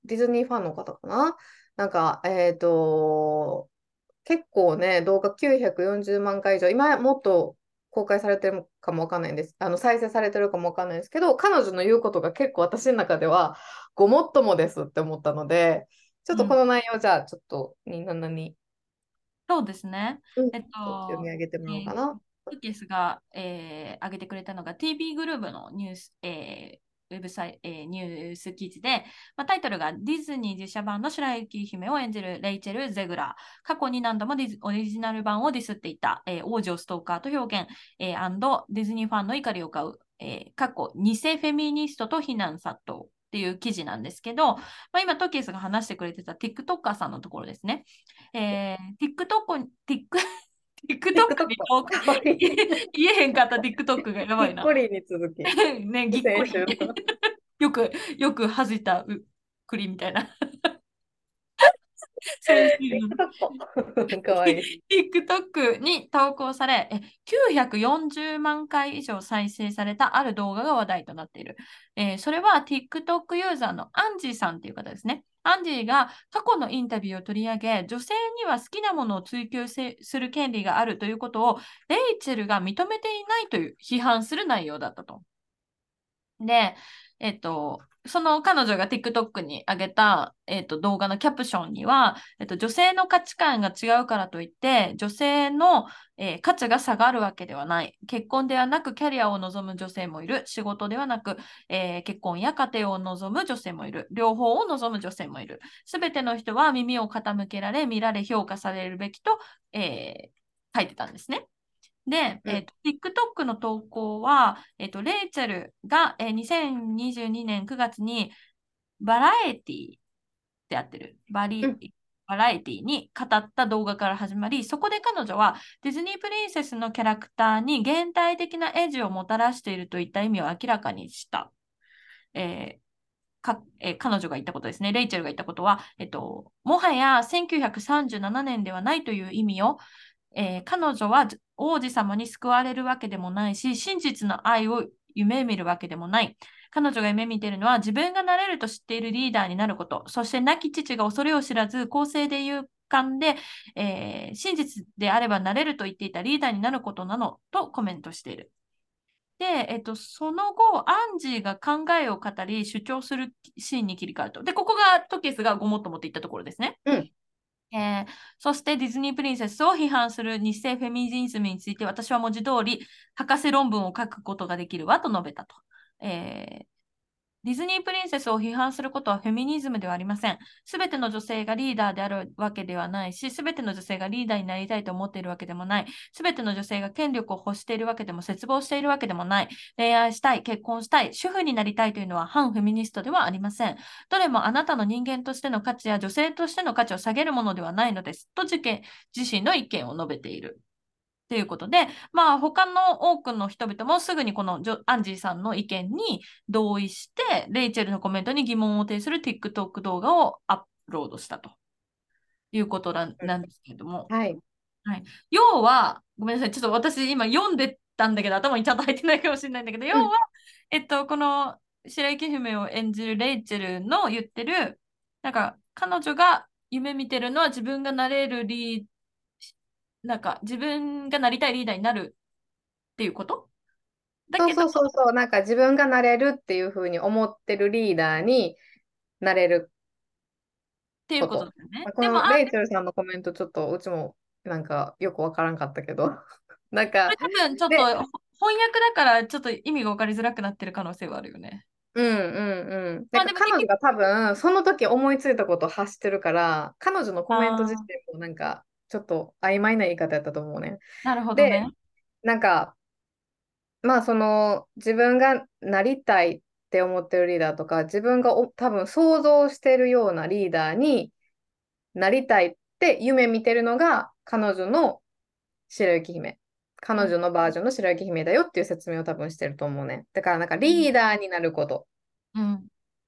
ディズニーファンの方かな？なんかえっ、ー、と結構ね動画940万回以上今もっと公開されてるかもわかんないんです。あの再生されてるかもわかんないんですけど、彼女の言うことが結構私の中ではごもっともですって思ったので、ちょっとこの内容じゃあちょっと27に、そうですね。うん、えっと、読み上げてもらおうかな。トキスが、えー、上げてくれたのが TV グループのニュース、えー、ウェブサイ、えー、ニュース記事で、まあ、タイトルがディズニー実写版の白雪姫を演じるレイチェル・ゼグラー。過去に何度もディズオリジナル版をディスっていた、えー、王女ストーカーと表現、えー、ディズニーファンの怒りを買う、えー、過去偽フェミニストと非難殺到。っていう記事なんですけど、まあ、今、トキスが話してくれてた TikToker さんのところですね。えー、TikTok、TikTok TikTok に言えへんかった TikTok がやばいな。ぎっこりに続き。ね、ぎっこり。よく、よくはじた栗みたいな。いい TikTok に投稿され940万回以上再生されたある動画が話題となっている。えー、それは TikTok ユーザーのアンジーさんという方ですね。アンディが過去のインタビューを取り上げ、女性には好きなものを追求する権利があるということを、レイチェルが認めていないという批判する内容だったと。で、えっと、その彼女が TikTok に上げた、えっと、動画のキャプションには、えっと、女性の価値観が違うからといって、女性の、えー、価値が下がるわけではない。結婚ではなくキャリアを望む女性もいる。仕事ではなく、えー、結婚や家庭を望む女性もいる。両方を望む女性もいる。すべての人は耳を傾けられ、見られ、評価されるべきと、えー、書いてたんですね。で、えーと、TikTok の投稿は、えーと、レイチェルが、えー、2022年9月にバラエティってやってる。バリ、うん、バラエティに語った動画から始まり、そこで彼女はディズニープリンセスのキャラクターに現代的なエッジをもたらしているといった意味を明らかにした。えーかえー、彼女が言ったことですね、レイチェルが言ったことは、えっと、もはや1937年ではないという意味を、えー、彼女は王子様に救われるわけでもないし、真実の愛を夢見るわけでもない。彼女が夢見ているのは自分がなれると知っているリーダーになること、そして亡き父が恐れを知らず、公正で勇敢で、えー、真実であればなれると言っていたリーダーになることなのとコメントしている。で、えっと、その後、アンジーが考えを語り、主張するシーンに切り替わると。で、ここがトケスがごもっともって言ったところですね。うん。えー、そしてディズニープリンセスを批判する日清フェミニズムについて私は文字通り博士論文を書くことができるわと述べたと。えー、ディズニープリンセスを批判することはフェミニズムではありません。すべての女性がリーダーであるわけではないし、すべての女性がリーダーになりたいと思っているわけでもない。すべての女性が権力を欲しているわけでも、絶望しているわけでもない。恋愛したい、結婚したい、主婦になりたいというのは反フェミニストではありません。どれもあなたの人間としての価値や女性としての価値を下げるものではないのです。と自身の意見を述べている。ということで、まあ、他の多くの人々もすぐにこのアンジーさんの意見に同意して、レイチェルのコメントに疑問を呈する TikTok 動画をアップロードしたと。いうことなんですけれども、はい。はい、要は、ごめんなさい、ちょっと私今読んでたんだけど、頭にちゃんと入ってないかもしれないんだけど、要は、えっと、この白雪姫を演じるレイチェルの言ってる、なんか、彼女が夢見てるのは自分がなれるリーなんか自分がなりたいリーダーになるっていうこと？そうそうそうそう、なんか自分がなれるっていうふうに思ってるリーダーになれるっていうことだよね。このレイチェルさんのコメントちょっとうちもなんかよくわからんかったけど、なんか。多分ちょっと翻訳だからちょっと意味が分かりづらくなってる可能性はあるよね。うんうんうん。で彼女が多分その時思いついたことを発してるから彼女のコメント自体もなんかちょっと曖昧な言い方やったと思うね。なるほどね。なんか、まあその自分がなりたいって思ってるリーダーとか、自分が多分想像してるようなリーダーになりたいって夢見てるのが彼女の白雪姫。彼女のバージョンの白雪姫だよっていう説明を多分してると思うね。だからなんかリーダーになること。うん。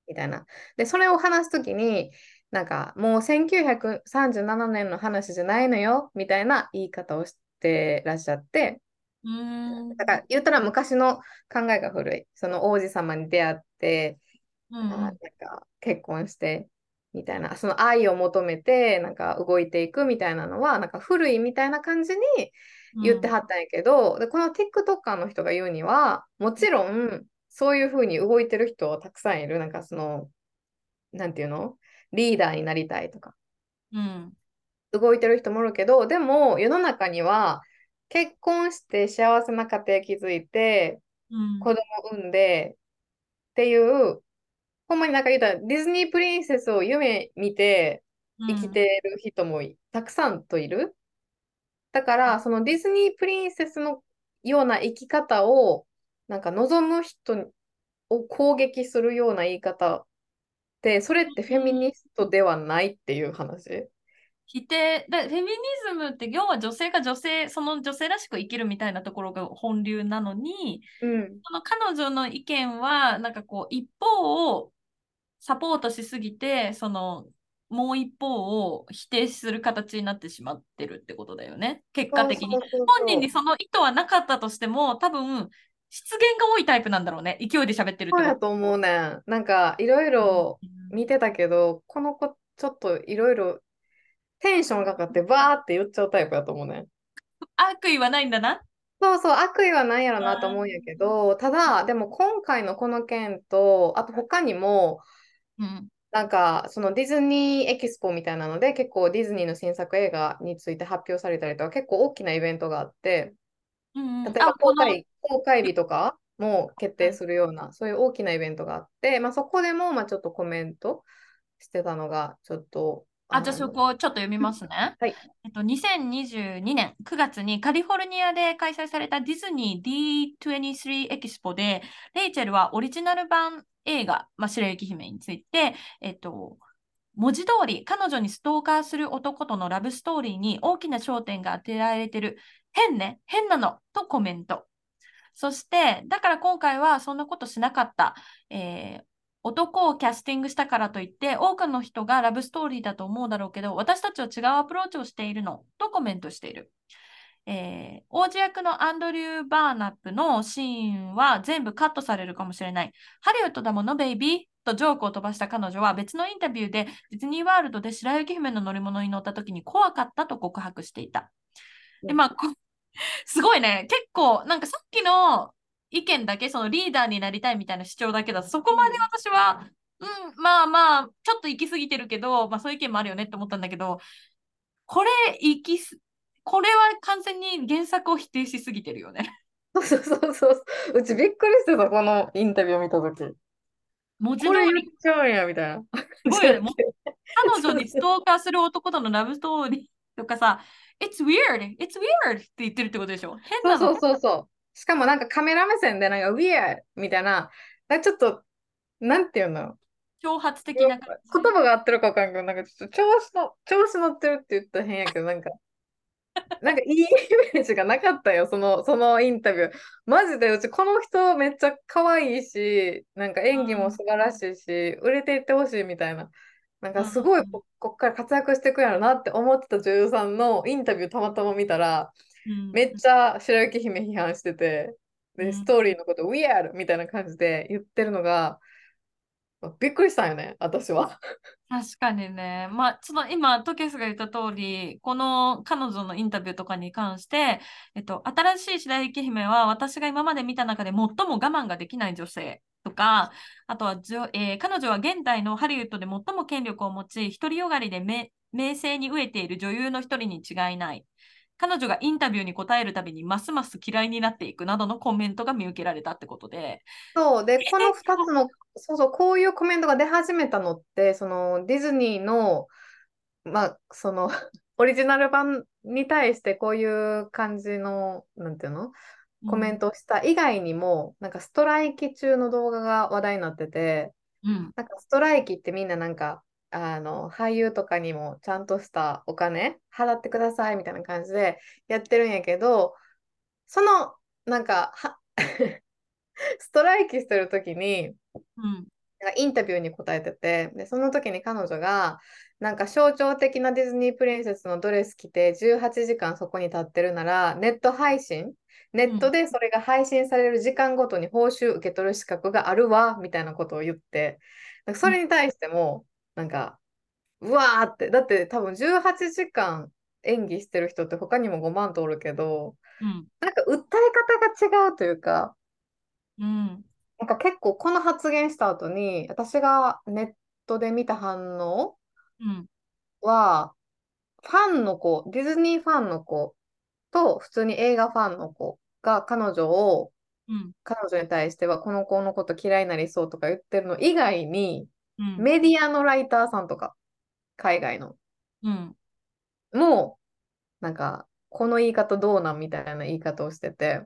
みたいな。で、それを話すときに、なんかもう1937年の話じゃないのよみたいな言い方をしてらっしゃって、うん。だから言ったら昔の考えが古い。その王子様に出会って、うん、なんか結婚してみたいな、その愛を求めてなんか動いていくみたいなのは、なんか古いみたいな感じに言ってはったんやけど、うん、でこの TikToker の人が言うには、もちろんそういうふうに動いてる人はたくさんいる。なんかその、なんていうの？リーダーになりたいとか、うん、動いてる人もいるけど、でも世の中には結婚して幸せな家庭築いて、うん、子供産んでっていう、ほんまになんか言ったらディズニープリンセスを夢見て生きてる人も、たくさんといる？だから、そのディズニープリンセスのような生き方をなんか望む人を攻撃するような言い方、それってフェミニストではないっていう話？否定。でフェミニズムって要は女性が女性その女性らしく生きるみたいなところが本流なのに、うん、その彼女の意見はなんかこう一方をサポートしすぎてそのもう一方を否定する形になってしまってるってことだよね。結果的に。本人にその意図はなかったとしても多分失言が多いタイプなんだろうね。勢いで喋ってるそうやと思うね。なんかいろいろ見てたけど、この子ちょっといろいろテンションかかってバーって言っちゃうタイプやと思うね。悪意はないんだな。そうそう、悪意はないやろなと思うんやけど、ただ、でも今回のこの件と、あと他にも、うん、なんかそのディズニーエキスポみたいなので、結構ディズニーの新作映画について発表されたりとか、結構大きなイベントがあって、うん例えば公開公開日とかも決定するような、そういう大きなイベントがあって、まあ、そこでもまあちょっとコメントしてたのが、ちょっと。あ、じゃあそこちょっと読みますね。はい。えっと、2022年9月にカリフォルニアで開催されたディズニー D23 エキスポで、レイチェルはオリジナル版映画、まあ、白雪姫について、えっと、文字通り彼女にストーカーする男とのラブストーリーに大きな焦点が当てられてる。変ね、変なのとコメント。そして、だから今回はそんなことしなかった。えー、男をキャスティングしたからといって、多くの人がラブストーリーだと思うだろうけど、私たちは違うアプローチをしているのとコメントしている。えー、王子役のアンドリュー・バーナップのシーンは全部カットされるかもしれない。ハリウッドだもの、ベイビーとジョークを飛ばした彼女は別のインタビューでディズニーワールドで白雪姫の乗り物に乗った時に怖かったと告白していた。で、まあ、すごいね。結構、なんかさっきの意見だけ、そのリーダーになりたいみたいな主張だけだと、そこまで私は、うん、まあまあ、ちょっと行き過ぎてるけど、まあそういう意見もあるよねって思ったんだけど、これ、行きす、これは完全に原作を否定しすぎてるよね。そうそうそうそう。うちびっくりしてた、このインタビューを見たとき。文字通り。言っちゃうんや、みたいな。すごいよね。彼女にストーカーする男とのラブストーリーとかさ、It's weird! It's weird! って言ってるってことでしょ？変なそうそうそうそう。しかもなんかカメラ目線でなんか weird! みたいな、なちょっと、なんていうの？挑発的な感じ。言葉が合ってるか分かんないけど、なんかちょっと調子の、調子乗ってるって言ったら変やけど、なんか、なんかいいイメージがなかったよ、その、そのインタビュー。マジでうちこの人めっちゃ可愛いし、なんか演技も素晴らしいし、売れていってほしいみたいな。なんかすごいここっから活躍していくやろなって思ってた女優さんのインタビューたまたま見たら、うん、めっちゃ白雪姫批判してて、で、ストーリーのこと、We are! みたいな感じで言ってるのが、びっくりしたんよね、私は。確かにね。まあ、その今、トケスが言った通り、この彼女のインタビューとかに関して、えっと、新しい白雪姫は私が今まで見た中で最も我慢ができない女性とか、あとはじょ、えー、彼女は現代のハリウッドで最も権力を持ち、独りよがりで名声に飢えている女優の一人に違いない。彼女がインタビューに答えるたびにますます嫌いになっていくなどのコメントが見受けられたってことで。そうで、この2つの、そうそう、こういうコメントが出始めたのって、そのディズニーの、まあ、その オリジナル版に対してこういう感じの、なんていうの？コメントをした。以外にも、うん、なんかストライキ中の動画が話題になってて、うん、なんかストライキってみんななんかあの俳優とかにもちゃんとしたお金払ってくださいみたいな感じでやってるんやけどそのなんか ストライキしてる時に、うん、インタビューに答えててでその時に彼女がなんか象徴的なディズニープリンセスのドレス着て18時間そこに立ってるならネット配信？ネットでそれが配信される時間ごとに報酬受け取る資格があるわみたいなことを言って。それに対してもなんかうわーって。だって多分18時間演技してる人って他にも5万とおるけど、うん、なんか訴え方が違うというか、うん、なんか結構この発言した後に私がネットで見た反応は、ファンの子、ディズニーファンの子と普通に映画ファンの子が彼女を、うん、彼女に対してはこの子のこと嫌いになりそうとか言ってるの以外に、うん、メディアのライターさんとか、海外の、うん、もう、なんか、この言い方どうなんみたいな言い方をしてて。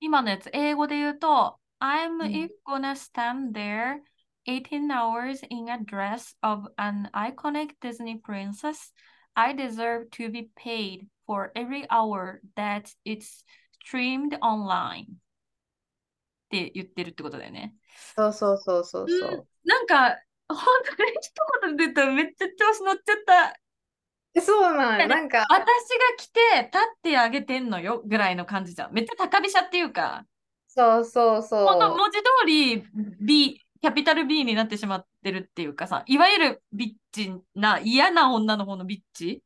今のやつ、英語で言うと、I'm if gonna stand there 18 hours in a dress of an iconic Disney princess, I deserve to be paid for every hour that it's streamed online. って言ってるってことだよね。そうそうそうそうそう。なんか、本当に一言で言ったらめっちゃ調子乗っちゃった。そうなん？や、なんか。私が来て立ってあげてんのよぐらいの感じじゃん。めっちゃ高飛車っていうか。そうそうそう。本当文字通り B、キャピタル B になってしまってるっていうかさ、いわゆるビッチな、嫌な女の方のビッチ？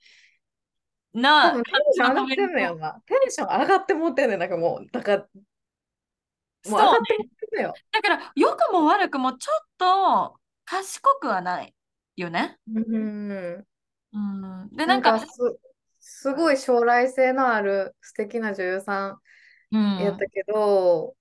なテンション上がってんのよな。テンション上がって持ってんねん、なんかもう、だから、もう上がって持ってんのよ。だから、良くも悪くもちょっと賢くはないよね？うん。うん、で、なんかす、すごい将来性のある素敵な女優さんやったけど、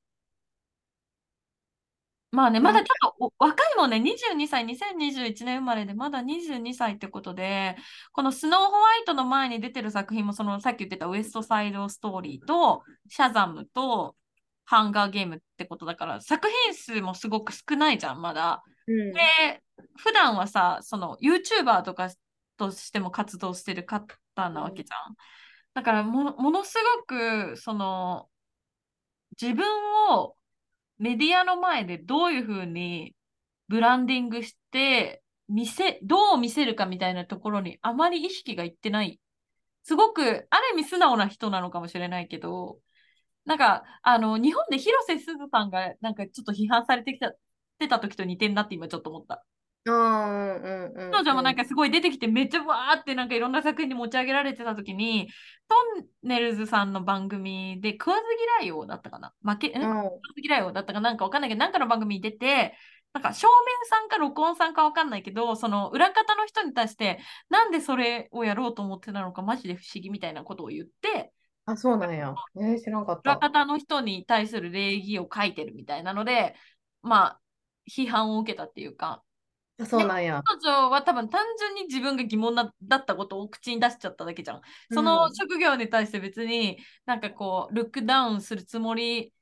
まあね、まだちょっと若いもんね、22歳、2021年生まれで、まだ22歳ってことで、このスノーホワイトの前に出てる作品も、そのさっき言ってたウエストサイドストーリーと、シャザムと、ハンガーゲームってことだから、作品数もすごく少ないじゃん、まだ。うん。で、普段はさ、その YouTuber とかとしても活動してる方なわけじゃん。だからも、ものすごく、その、自分をメディアの前でどういうふうにブランディングして、見せ、どう見せるかみたいなところにあまり意識がいってない。すごく、ある意味素直な人なのかもしれないけど、なんか、あの、日本で広瀬すずさんが、なんかちょっと批判されてきた、てた時と似てんなって今ちょっと思った。うんうんうん。彼女もなんかすごい出てきてめっちゃわーってなんかいろんな作品に持ち上げられてた時に、トンネルズさんの番組で食わず嫌い王だったかな？負け、ん食わうん。ず嫌い王だったか？なんかわかんないけど、なんかの番組に出て、なんか正面さんか録音さんかわかんないけど、その裏方の人に対して、なんでそれをやろうと思ってたのかマジで不思議みたいなことを言って、あ、そうなんや。えー、知らんかっ裏た。方の人に対する礼儀を書いてるみたいなので、まあ、批判を受けたっていうか、あ、そうなんや。彼女は多分単純に自分が疑問なだったことを口に出しちゃっただけじゃん。その職業に対して別になんかこう、ルックダウンするつもり、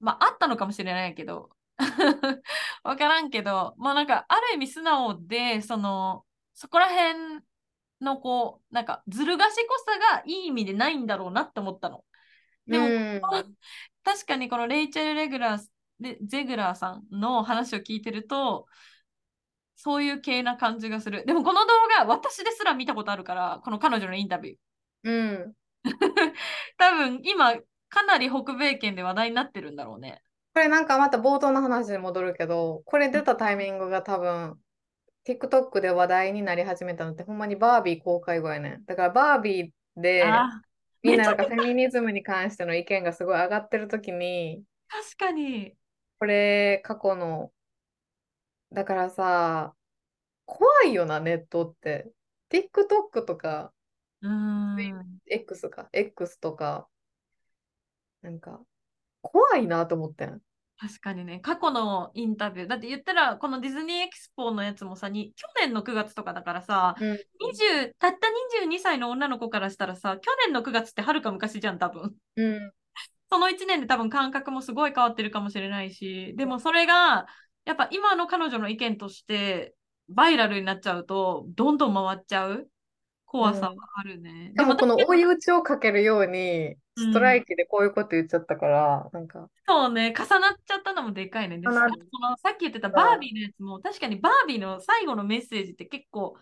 まああったのかもしれないけど、わからんけど、まあなんかある意味素直で、その、そこら辺のこう、なんかずる賢さがいい意味でないんだろうなって思ったの。でも、うん。確かにこのレイチェル・レグラー、レゼグラーさんの話を聞いてると、そういう系な感じがする。でもこの動画、私ですら見たことあるから、この彼女のインタビュー。うん。多分今、かなり北米圏で話題になってるんだろうね。これなんかまた冒頭の話に戻るけど、これ出たタイミングが多分、TikTok で話題になり始めたのってほんまにバービー公開後やねん。だからバービーであ、みんななんめかフェミニズムに関しての意見がすごい上がってる時に、確かに。これ過去の、だからさ、怖いよな、ネットって。TikTok とか、うーん。X か、X とか、なんか、怖いなと思ってん。確かにね、過去のインタビュー。だって言ったら、このディズニーエキスポのやつもさ、に去年の9月とかだからさ、うん。20たった22歳の女の子からしたらさ、去年の9月ってはるか昔じゃん、多分。うん。その1年で多分感覚もすごい変わってるかもしれないし、でもそれが、やっぱ今の彼女の意見として、バイラルになっちゃうと、どんどん回っちゃう怖さはあるね。でもこの追い打ちをかけるように、うんストライキでこういうこと言っちゃったから、なんか、そうね、重なっちゃったのもでかいね。そのさっき言ってたバービーのやつも、確かにバービーの最後のメッセージって結構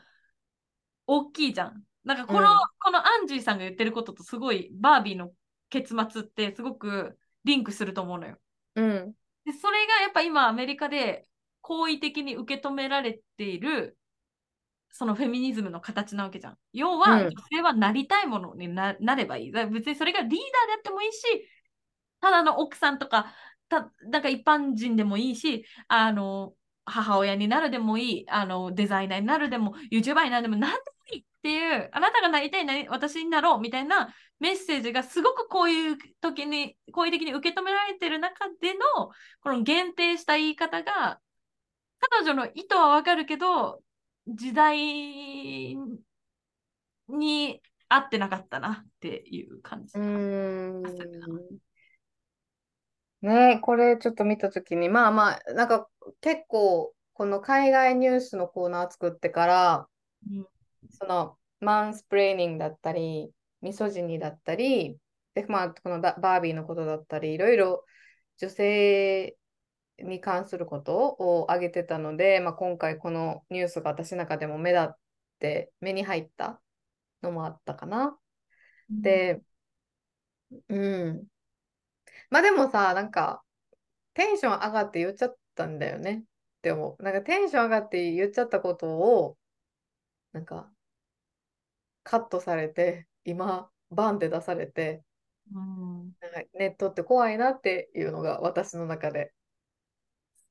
大きいじゃん。なんかこの、うんこのアンジーさんが言ってることとすごいバービーの結末ってすごくリンクすると思うのよ。うん。で、それがやっぱ今アメリカで好意的に受け止められているそのフェミニズムの形なわけじゃん。要は、うん女性はなりたいものにななればいい。別にそれがリーダーであってもいいし、ただの奥さんとか、たなんか一般人でもいいし、あの、母親になるでもいい、あの、デザイナーになるでも、YouTuber になるでも、なんでもいいっていう、あなたがなりたいな、私になろうみたいなメッセージがすごくこういう時に、好意的に受け止められてる中での、この限定した言い方が、彼女の意図はわかるけど、時代に合ってなかったなっていう感じ。ねこれちょっと見たときに、まあまあ、なんか結構、この海外ニュースのコーナー作ってから、うんそのマンスプレーニングだったり、ミソジニだったり、で、まあ、このババービーのことだったり、いろいろ女性に関することを挙げてたので、まあ、今回このニュースが私の中でも目立って、目に入ったのもあったかな。で、うん。まあでもさ、なんか、テンション上がって言っちゃったんだよね。でも、なんかテンション上がって言っちゃったことを、なんか、カットされて、今、バンって出されて、うん、なんかネットって怖いなっていうのが私の中で。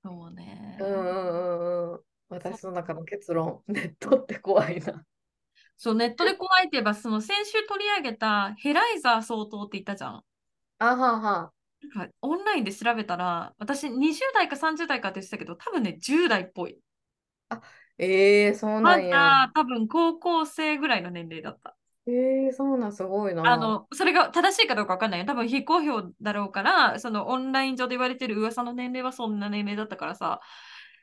そうね。うんうんうんうん。私の中の結論、ネットって怖いな。そう、ネットで怖いって言えば、その先週取り上げたヘライザー総統って言ったじゃん。あはは。なんかオンラインで調べたら、私20代か30代かって言ってたけど、多分ね、10代っぽい。ええそうまなんや。だ多分高校生ぐらいの年齢だった。ええそうなん、すごいな。あの、それが正しいかどうかわかんないよ。多分非公表だろうから、そのオンライン上で言われてる噂の年齢はそんな年齢だったからさ。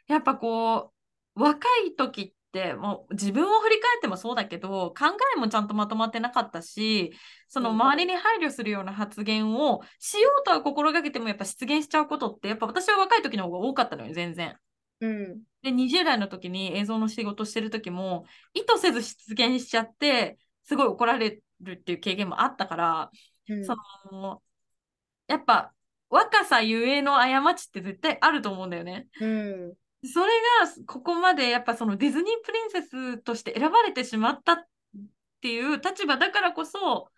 やっぱこう、若い時ってもう自分を振り返ってもそうだけど、考えもちゃんとまとまってなかったし、その周りに配慮するような発言をしようとは心がけてもやっぱ出現しちゃうことって、やっぱ私は若い時の方が多かったのよ、全然。うん。で、20代の時に映像の仕事してる時も、意図せず出現しちゃって、すごい怒られるっていう経験もあったから、うんその、やっぱ若さゆえの過ちって絶対あると思うんだよね。うん。それがここまでやっぱそのディズニープリンセスとして選ばれてしまったっていう立場だからこそ、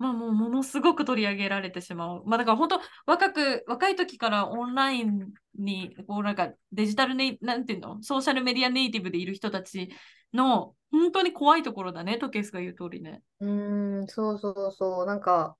まあもうものすごく取り上げられてしまう。まあだから本当若く、若い時からオンラインに、こうなんかデジタルネイ、なんていうの、ソーシャルメディアネイティブでいる人たちの本当に怖いところだね、トケースが言う通りね。うん、そうそうそう。なんか、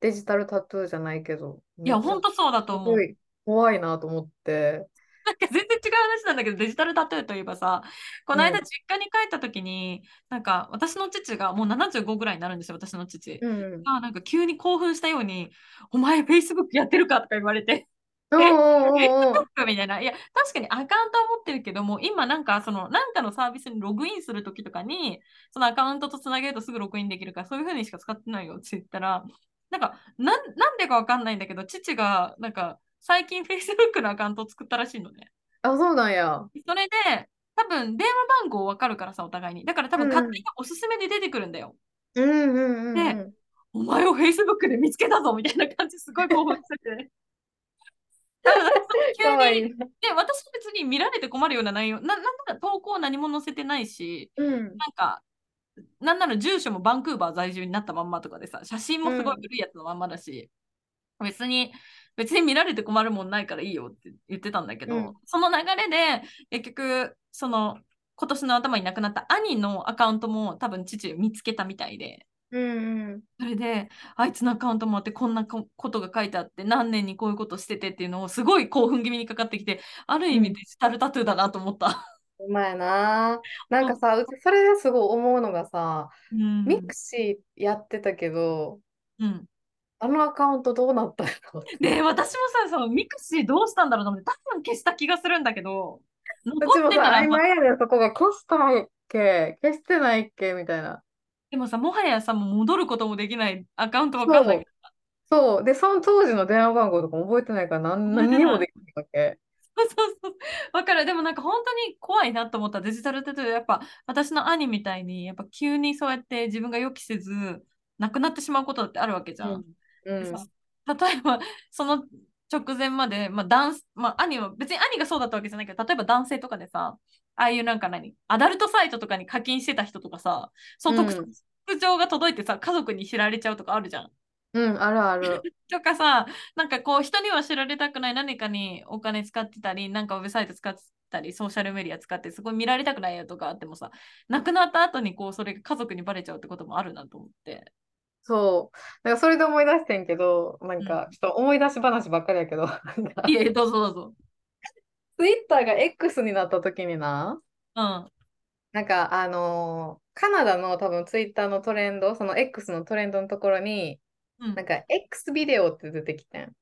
デジタルタトゥーじゃないけど、いや、本当そうだと思うすご。い怖いなと思って。なんか全然違う話なんだけど、デジタルタトゥーといえばさ、この間うん実家に帰った時に、なんか私の父がもう75ぐらいになるんですよ、私の父。うん。あなんか急に興奮したように、お前 Facebook やってるかとか言われて、うんうんうんうん。Facebook みたいな。いや、確かにアカウントは持ってるけども、今なんかその、なんかのサービスにログインする時とかに、そのアカウントとつなげるとすぐログインできるから、そういう風にしか使ってないよって言ったら、なんか、なんなんでかわかんないんだけど、父が、なんか、最近 Facebook のアカウントを作ったらしいのね。あ、そうなんや。それで、多分電話番号わかるからさ、お互いに。だから多分うん勝手におすすめで出てくるんだよ。うんうんうんうん。でお前を Facebook で見つけたぞみたいな感じ、すごい興奮してて。急に。で、私は別に見られて困るような内容、ななんなら投稿何も載せてないし、うん。なんか、なんなら住所もバンクーバー在住になったまんまとかでさ、写真もすごいうん古いやつのまんまだし、別に、別に見られて困るもんないからいいよって言ってたんだけど、うんその流れで、結局、その、今年の頭に亡くなった兄のアカウントも多分父見つけたみたいで、うんうん。それで、あいつのアカウントもあって、こんなこことが書いてあって、何年にこういうことしててっていうのをすごい興奮気味にかかってきて、ある意うん味デジタルタトゥーだなと思った。うまいな。なんかさ、それですごい思うのがさ、うん。 mixi やってたけど、うん。あのアカウントどうなったんやろってで、私もさ、その mixi どうしたんだろうと思って、多分消した気がするんだけど、うち残ってたら、ま曖昧やねん、そこが消したいっけ、消してないっけ？みたいな。でもさ、もはやさ、もう戻ることもできないアカウントわかんないけど。そう。で、その当時の電話番号とかも覚えてないから何、何にもできないわけ？そうそうそう。わかる。でもなんか本当に怖いなと思ったデジタルタトゥー。やっぱ私の兄みたいに、やっぱ急にそうやって自分が予期せず、亡くなってしまうことだってあるわけじゃん。うん。うん例えば、その直前まで、まあ、男まあ、兄は、別に兄がそうだったわけじゃないけど、例えば男性とかでさ、ああいうなんか何、アダルトサイトとかに課金してた人とかさ、その特うん徴が届いてさ、家族に知られちゃうとかあるじゃん。うん、あるある。とかさ、なんかこう、人には知られたくない何かにお金使ってたり、なんかウェブサイト使ってたり、ソーシャルメディア使って、すごい見られたくないよとかあってもさ、亡くなった後にこう、それが家族にバレちゃうってこともあるなと思って。そう。だからそれで思い出してんけど、なんか、ちょっと思い出し話ばっかりやけど、なんかいえ、どうぞどうぞ。ツイッターが X になった時にな、うん。なんか、あのーカナダの多分ツイッターのトレンド、その X のトレンドのところに、うんなんか X ビデオって出てきてん。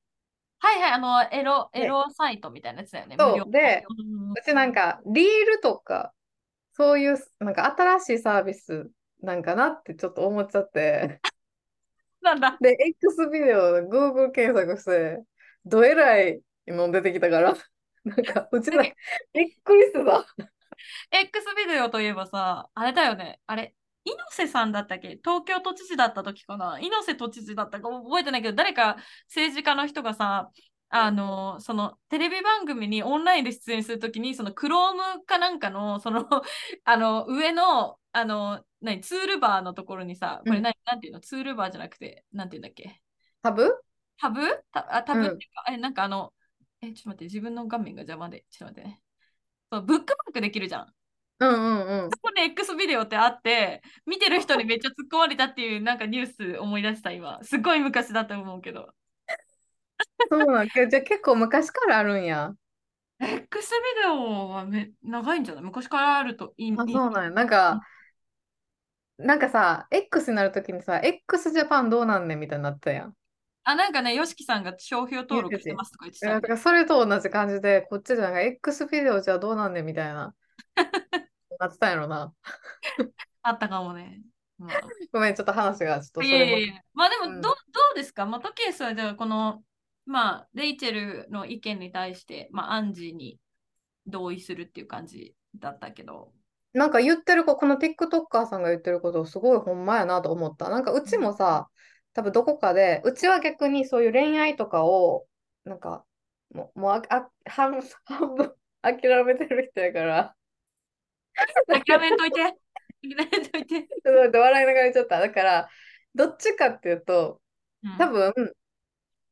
はいはい、あの、エロ、でエロサイトみたいなやつだよね。そう無料でうんうちなんか、リールとか、そういう、なんか新しいサービスなんかなってちょっと思っちゃって。なんだ。で、X ビデオで Google 検索して、どえらいの出てきたから、なんか、うちら、びっくりしてた。X ビデオといえばさ、あれだよね。あれ、猪瀬さんだったっけ？東京都知事だった時かな？猪瀬都知事だったか？覚えてないけど、誰か政治家の人がさ、あの、そのテレビ番組にオンラインで出演するときに、その Chrome かなんかの、その、あの、上の、あの、何、ツールバーのところにさ、これ何、なんていうの？ツールバーじゃなくて、なんていうんだっけ？タブ？タブ？タあタブっていうか、え、なんかあの、え、ちょっと待って、自分の画面が邪魔で、ちょっと待ってね。そうブックマークできるじゃん。うんうんうん。そこで X ビデオってあって、見てる人にめっちゃ突っ込まれたっていうなんかニュース思い出した今。すっごい昔だと思うけど。そうなんけじゃあ結構昔からあるんや。X ビデオはめ長いんじゃない？昔からあるといい。あ、そうなんや。なんか、なんかさ、X になるときにさ、x ジャパンどうなんねんみたいになったやん。あ、なんかね、ヨシキさんが商標登録してますとか言ってた、だからそれと同じ感じで、こっちじゃなんか X ビデオじゃどうなんねんみたいな。なってたんやろな。あったかもね。まあ、ごめん、ちょっと話がちょっとそいやいやれも。いやまあでもど,、うどうですか？まあ、トケースはじゃあこの、まあ、レイチェルの意見に対して、まあ、アンジーに同意するっていう感じだったけど。なんか言ってる子、この TikToker さんが言ってることすごいほんまやなと思った。なんかうちもさ、多分どこかで、うちは逆にそういう恋愛とかを、なんか、もう、もうああ半半分諦めてる人やから、諦めんといて。諦めんとい て。笑いながら言っちゃった。だから、どっちかっていうと、うん多分、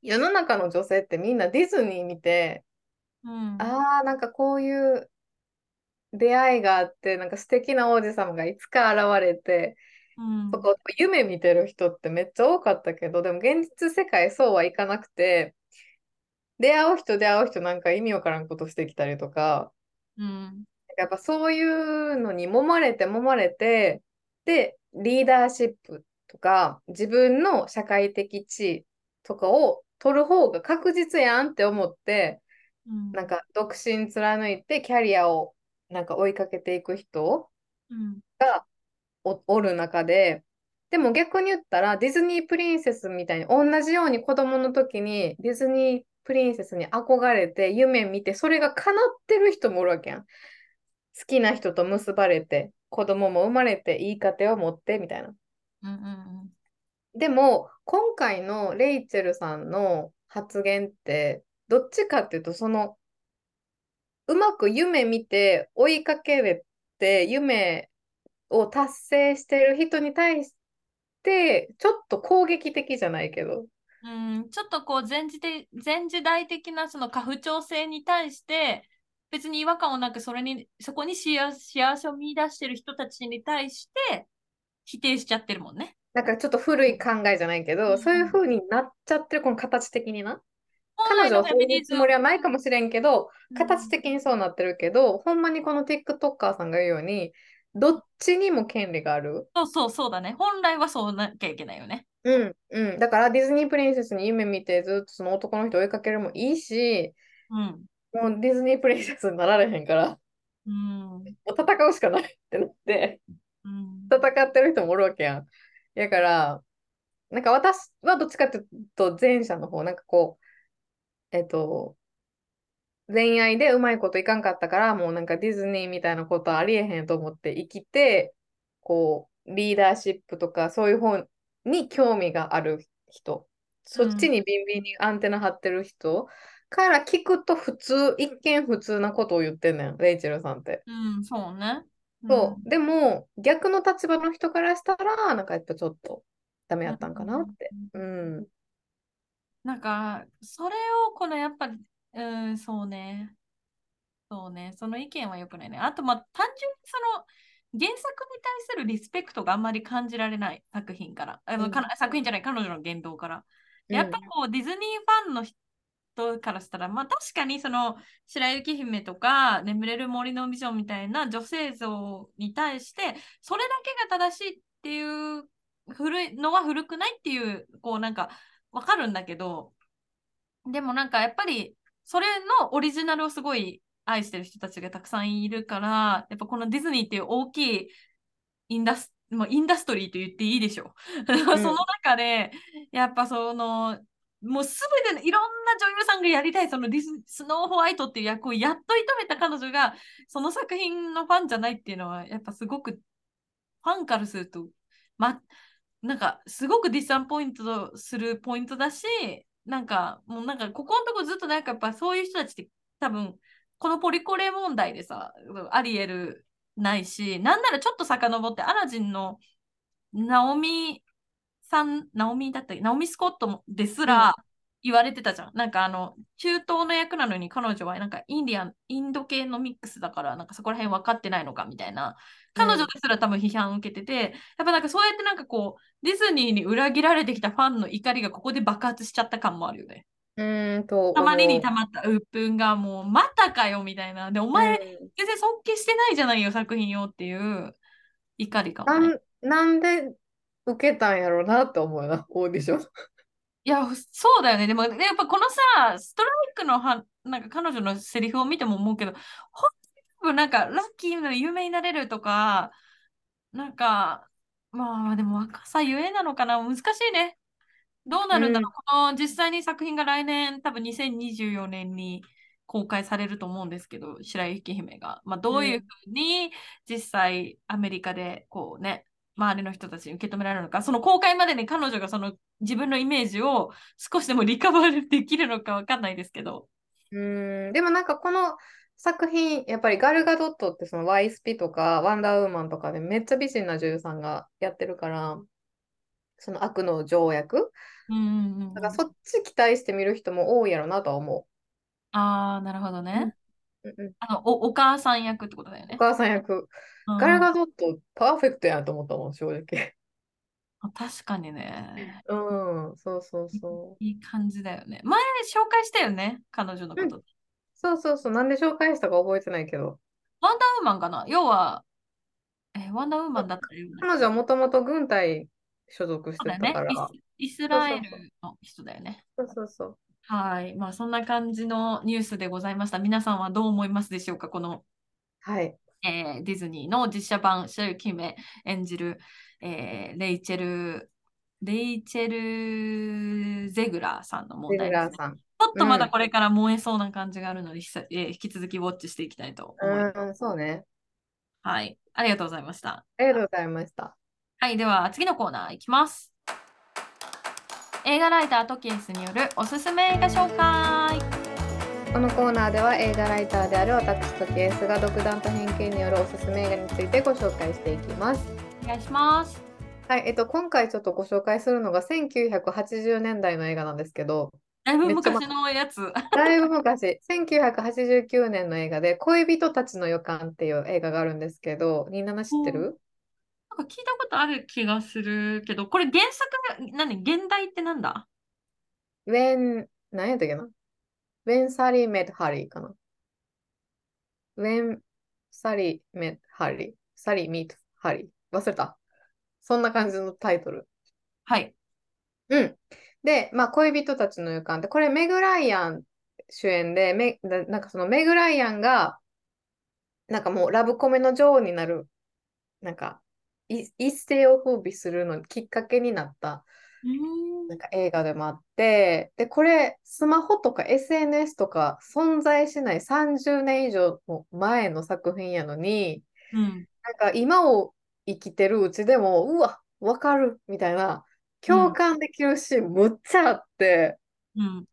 世の中の女性ってみんなディズニー見て、うん。ああ、なんかこういう出会いがあって、なんか素敵な王子様がいつか現れて、うん。とか夢見てる人ってめっちゃ多かったけど、でも現実世界そうはいかなくて、出会う人出会う人なんか意味わからんことしてきたりとか、うん。やっぱそういうのに揉まれて揉まれて、で、リーダーシップとか自分の社会的地位とかを取る方が確実やんって思って、うんなんか独身貫いてキャリアをなんか追いかけていく人うんお、おる中で、でも逆に言ったらディズニープリンセスみたいに同じように子供の時にディズニープリンセスに憧れて夢見てそれが叶ってる人もおるわけやん。好きな人と結ばれて子供も生まれていい家庭を持ってみたいな。うんうんでも今回のレイチェルさんの発言ってどっちかっていうとそのうまく夢見て追いかけれて夢を達成してる人に対してちょっと攻撃的じゃないけどうん、ちょっとこう前時で前時代的なその家父長制に対して別に違和感もなくそれにそこに幸せを見出してる人たちに対して否定しちゃってるもんね。なんかちょっと古い考えじゃないけど、うんそういう風になっちゃってるこの形的にな彼女はそういうつもりはないかもしれんけどうん形的にそうなってるけど、ほんまにこの TikToker さんが言うようにどっちにも権利があるそうそうそうだね。本来はそうなきゃいけないよね。うん、うん。だからディズニープリンセスに夢見てずっとその男の人追いかけるもいいし、うん。もうディズニープリンセスになられへんから、うん。もう戦うしかないってなって、うん。戦ってる人もおるわけやん。だから、なんか私はどっちかっていうと前者の方、なんかこう、えっと、恋愛でうまいこといかんかったから、もうなんかディズニーみたいなことはありえへんと思って生きて、こう、リーダーシップとかそういう方に興味がある人、そっちにビンビンにアンテナ張ってる人から聞くと普通、一見普通なことを言ってんねん、レイチェルさんって。うん、そうね。そう。でも、逆の立場の人からしたら、なんかやっぱちょっとダメやったんかなって。うん。なんか、それをこのやっぱり、うん、そうね。そうね。その意見は良くないね。あと、まあ、単純にその原作に対するリスペクトがあんまり感じられない作品から。あの作品じゃない、彼女の言動から。うんやっぱこう、ディズニーファンの人からしたら、まあ確かにその白雪姫とか眠れる森のビジョンみたいな女性像に対して、それだけが正しいっていう古いのは古くないっていう、こうなんかわかるんだけど、でもなんかやっぱりそれのオリジナルをすごい愛してる人たちがたくさんいるから、やっぱこのディズニーっていう大きいインダス、まあ、インダストリーと言っていいでしょう。その中で、やっぱその、もうすべてのいろんな女優さんがやりたいそのディススノーホワイトっていう役をやっと射止めた彼女がその作品のファンじゃないっていうのはやっぱすごくファンからするとまなんかすごくディスアンポイントするポイントだしなんかもうなんかここのとこずっとなんかやっぱそういう人たちって多分このポリコレ問題でさアリエルないしなんならちょっと遡ってアラジンのナオミさん、ナオミだったっけナオミ・スコットですら言われてたじゃん。なんかあの、中東の役なのに彼女はなんかインディアン、インド系のミックスだから、なんかそこら辺分かってないのかみたいな。彼女ですら多分批判を受けてて、やっぱなんかそうやってなんかこう、ディズニーに裏切られてきたファンの怒りがここで爆発しちゃった感もあるよね。うーんとたまりにたままった鬱憤がもう、またかよみたいな。で、お前、全然尊敬してないじゃないよ、作品をっていう怒りかもね。なんで受けたんやろうなって思うな、オーディション。いいや、そうだよね。でも、やっぱこのさ、ストライクのは、なんか彼女のセリフを見ても思うけど、ほんとなんかラッキーの有名になれるとか、なんか、まあでも若さゆえなのかな難しいね。どうなるんだろう、この実際に作品が来年、多分2024年に公開されると思うんですけど、白雪姫が。まあ、どういうふうに実際アメリカでこうね、周りの人たちに受け止められるのか、その公開までに彼女がその自分のイメージを少しでもリカバーできるのかわかんないですけど。うん、でもなんかこの作品、やっぱりガルガドットってそのワイスピとかワンダーウーマンとかでめっちゃ美人な女優さんがやってるから、その悪の条約。うんうんうんだからそっち期待して見る人も多いやろなとは思ああ、なるほどね。う。うんうん、あのお、お母さん役ってことだよね。お母さん役、うんガルガドットパーフェクトやなと思ったもん、正直。あ確かにね。うん、そうそうそう。いい感じだよね。前紹介したよね、彼女のこと。そうそうそう、なんで紹介したか覚えてないけど。ワンダーウーマンかな？要は、え、ワンダーウーマンだったよね。彼女はもともと軍隊所属してたから。イス。イスラエルの人だよね。そうそうそう。はい。まあ、そんな感じのニュースでございました。皆さんはどう思いますでしょうか？この、はい。えーディズニーの実写版、白雪姫演じる、えーレイチェル、レイチェル・ゼグラーさんの問ゼ題ですね。ちょっとまだうんこれから燃えそうな感じがあるので、ひさえー引き続きウォッチしていきたいと思います。うん、そうね。はい。ありがとうございました。ありがとうございました。はい。では、次のコーナーいきます。映画ライタートキエスによるおすすめ映画紹介。このコーナーでは映画ライターである私とケースが独断と偏見によるおすすめ映画についてご紹介していきます。お願いします。はい、えっと、今回ちょっとご紹介するのが1980年代の映画なんですけど、だいぶ昔のやつ。だいぶ昔、1989年の映画で恋人たちの予感っていう映画があるんですけど、ニーナナ知ってる？なんか聞いたことある気がするけど、これ原作が、何？現代ってなんだ ?When、何やったっけな？?When Sally Met Harry かな ?When Sally Met Harry。Sally Meet Harry。忘れた。そんな感じのタイトル。はい。うん。で、まあ、恋人たちの予感って、これメグ・ライアン主演で、め、ななんかそのメグ・ライアンが、なんかもうラブコメの女王になる、なんか、い一世を風靡するのにきっかけになった、なんか映画でもあって、で、これ、スマホとか SNS とか存在しない30年以上も前の作品やのに、うん。なんか今を生きてるうちでも、うわ、わかるみたいな、共感できるシーンむっちゃあって、うん。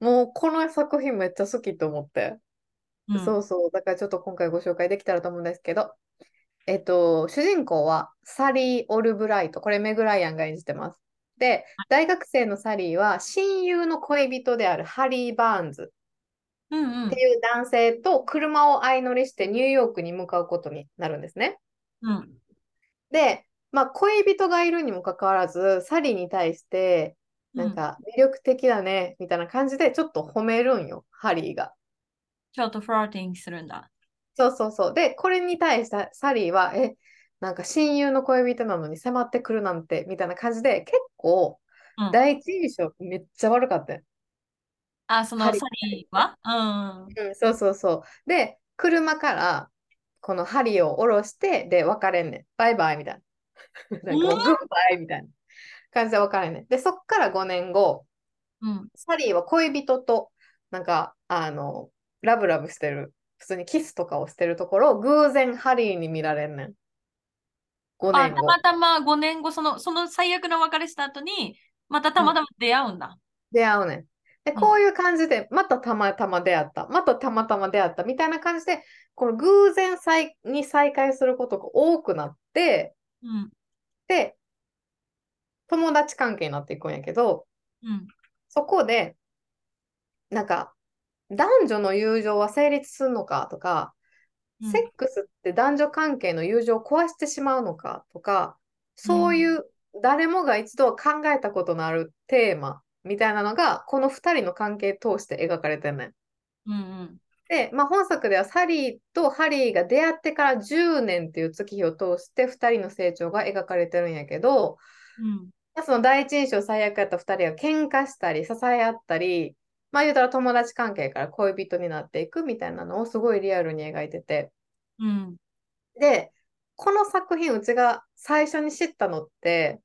もうこの作品めっちゃ好きと思って。うん。そうそう。だからちょっと今回ご紹介できたらと思うんですけど、えっと、主人公はサリー・オルブライト。これメグ・ライアンが演じてます。で、大学生のサリーは親友の恋人であるハリー・バーンズって。いう男性と車を相乗りしてニューヨークに向かうことになるんですね。うん。で、まあ、恋人がいるにもかかわらず、サリーに対して、なんか魅力的だね、みたいな感じでちょっと褒めるんよ、ハリーが。ちょっとフラーティングするんだ。そうそうそう。で、これに対してサリーは、え、なんか親友の恋人なのに迫ってくるなんて、みたいな感じで、結構、うん第一印象めっちゃ悪かったよ。あ、そのハリーサリーは？うん。うん、そうそうそう。で、車から、このハリーを降ろして、で、別れんねん。バイバイみたいな。なんか、うん？グッバイみたいな感じで別れんねん。で、そっから5年後、うん。サリーは恋人と、なんか、あの、ラブラブしてる、普通にキスとかをしてるところを偶然ハリーに見られんねん。5あ、年後。たまたま5年後、その、その最悪の別れした後に、またたまたま出会うんだ。出会うねん。で、んこういう感じで、またたまたま出会った、またたまたま出会ったみたいな感じで、この偶然再に再会することが多くなって、うん。で、友達関係になっていくんやけど、うん。そこで、なんか、男女の友情は成立するのかとか、うんセックスって男女関係の友情を壊してしまうのかとか、そういう誰もが一度は考えたことのあるテーマみたいなのが、この2人の関係通して描かれてんねん。うんうん。で、まあ、本作ではサリーとハリーが出会ってから10年っていう月日を通して2人の成長が描かれてるんやけど、うん。その第一印象最悪やった2人が喧嘩したり支え合ったりまあ言うたら友達関係から恋人になっていくみたいなのをすごいリアルに描いててうん。でこの作品うちが最初に知ったのって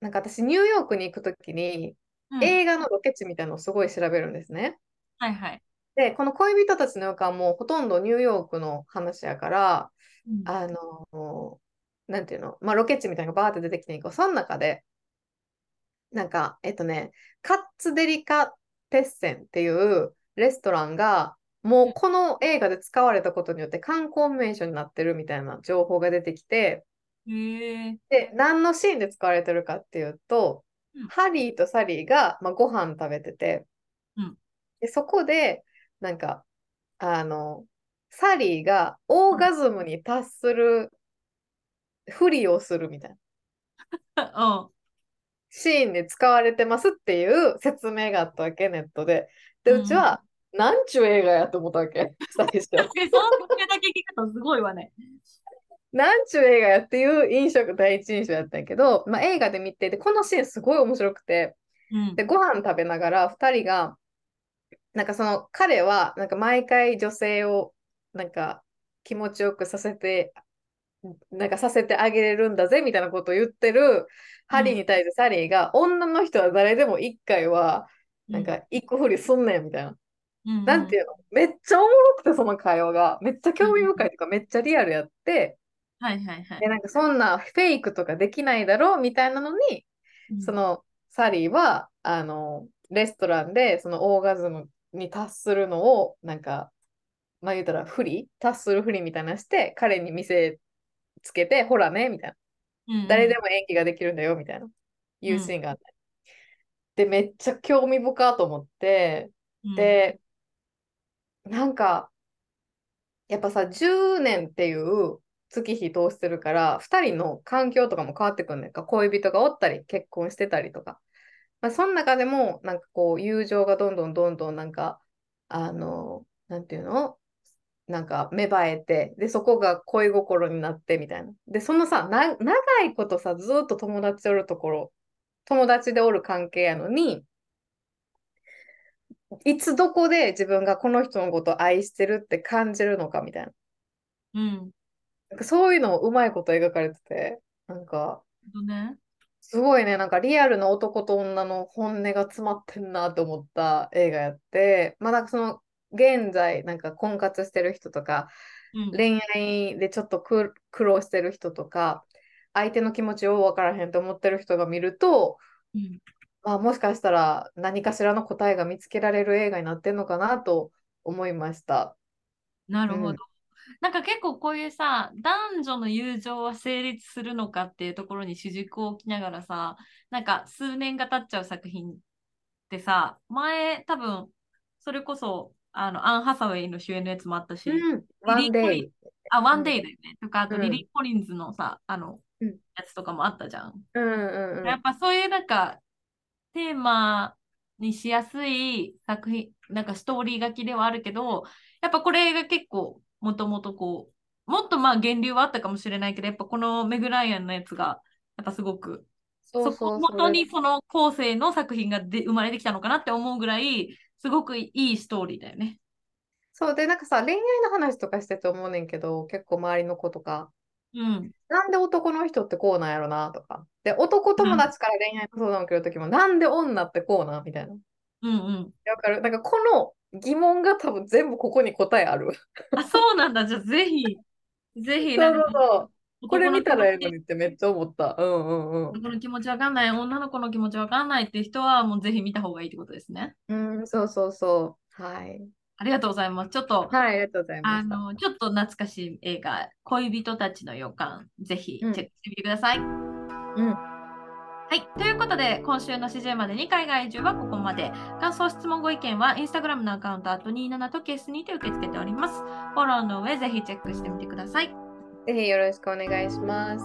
なんか私ニューヨークに行くときにうん映画のロケ地みたいなのをすごい調べるんですね。はいはい。で、この恋人たちの予感もほとんどニューヨークの話やから、うんあの、なんていうの、まあ、ロケ地みたいなのがバーって出てきてんけど、その中で、なんか、えっとね、カッツデリカテッセンっていうレストランが、もうこの映画で使われたことによって観光名所になってるみたいな情報が出てきて。で、何のシーンで使われてるかっていうと、うんハリーとサリーが、まあ、ご飯食べてて、うんでそこで、なんか、あの、サリーがオーガズムに達するふりをするみたいな うん。シーンで使われてますっていう説明があったわけ、ネットで。で、うちは、なんちゅう映画やと思ったわけ、最初。その時だけ聞くとすごいわね。なんちゅう映画やっていう印象、第一印象やったんやけど、まあ、映画で見てて、このシーンすごい面白くて、うんで、ご飯食べながら2人が、なんかその彼は、なんか毎回女性を、なんか気持ちよくさせて、なんかさせてあげれるんだぜみたいなことを言ってるハリーに対してサリーが、女の人は誰でも1回は、なんか行くふりすんねんみたいな。うん、なんていうの？めっちゃおもろくて、その会話が。めっちゃ興味深いというか、めっちゃリアルやって、はいはいはい。で、。なんかそんなフェイクとかできないだろうみたいなのに、うん。そのサリーはあのレストランでそのオーガズムに達するのをなんかまあ言うたら不利？達する不利みたいなのして彼に見せつけてほらねみたいな。うんうん。誰でも演技ができるんだよみたいな。いうシーンがあって、でめっちゃ興味深と思って。うん。でなんかやっぱさ10年っていう月日通してるから2人の環境とかも変わってくんねんか。恋人がおったり結婚してたりとか、まあ、その中でもなんかこう友情がどんどんどんどんなんかあのなんていうの？なんか芽生えてでそこが恋心になってみたいなでそのさな長いことさずっと友達おるところ友達でおる関係やのにいつどこで自分がこの人のことを愛してるって感じるのかみたいな。うん。なんかそういうのをうまいこと描かれてて、なんか。すごいね、なんかリアルな男と女の本音が詰まってんなと思った映画やって、まあなんかその、現在、なんか婚活してる人とか、うん。恋愛でちょっと苦苦労してる人とか、相手の気持ちを分からへんと思ってる人が見ると、うんまあ、もしかしたら何かしらの答えが見つけられる映画になってんのかなと思いました。なるほど。うんなんか結構こういうさ、男女の友情は成立するのかっていうところに主軸を置きながらさ、なんか数年が経っちゃう作品ってさ、前多分、それこそ、あの、アン・ハサウェイの主演のやつもあったし、うん、ワンデイ。あ、ワンデイだよね。とか、あとうんリリー・コリンズのさ、あの、うんやつとかもあったじゃん。うんうんうんやっぱそういうなんか、テーマにしやすい作品、なんかストーリー書きではあるけど、やっぱこれが結構、もともとこう、もっとまあ源流はあったかもしれないけど、やっぱこのメグ・ライアンのやつが、やっぱすごく、そうそこをそう元にその後世の作品がで生まれてきたのかなって思うぐらい、すごくいいストーリーだよね。そうで、なんかさ、恋愛の話とかしてて思うねんけど、結構周りの子とか、うん。なんで男の人ってこうなんやろなとか。で、男友達から恋愛の相談を受けるときも、なんで女ってこうなんみたいな。うんうん。わかる？なんかこの疑問が多分全部ここに答えある。あ、そうなんだ。じゃあぜひ、ぜひ、そうそう。これ見たらええのにってめっちゃ思った。うんうんうん。男の気持ちわかんない、女の子の気持ちわかんないって人は、もうぜひ見た方がいいってことですね。うん、そうそうそう。はい。ありがとうございます。ちょっと、はい、ありがとうございました。あの、ちょっと懐かしい映画、恋人たちの予感、ぜひチェうんックしてみてください。うん。はい。ということで、今週の始終までに海外移住はここまで。感想、質問、ご意見は、インスタグラムのアカウント、あと27とケースにて受け付けております。フォローの上、ぜひチェックしてみてください。ぜひよろしくお願いします。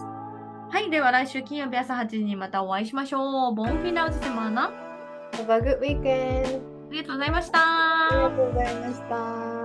はい。では、来週金曜日朝8時にまたお会いしましょう。ボンフィナウズセマーナ。Have a good weekend! ありがとうございました。ありがとうございました。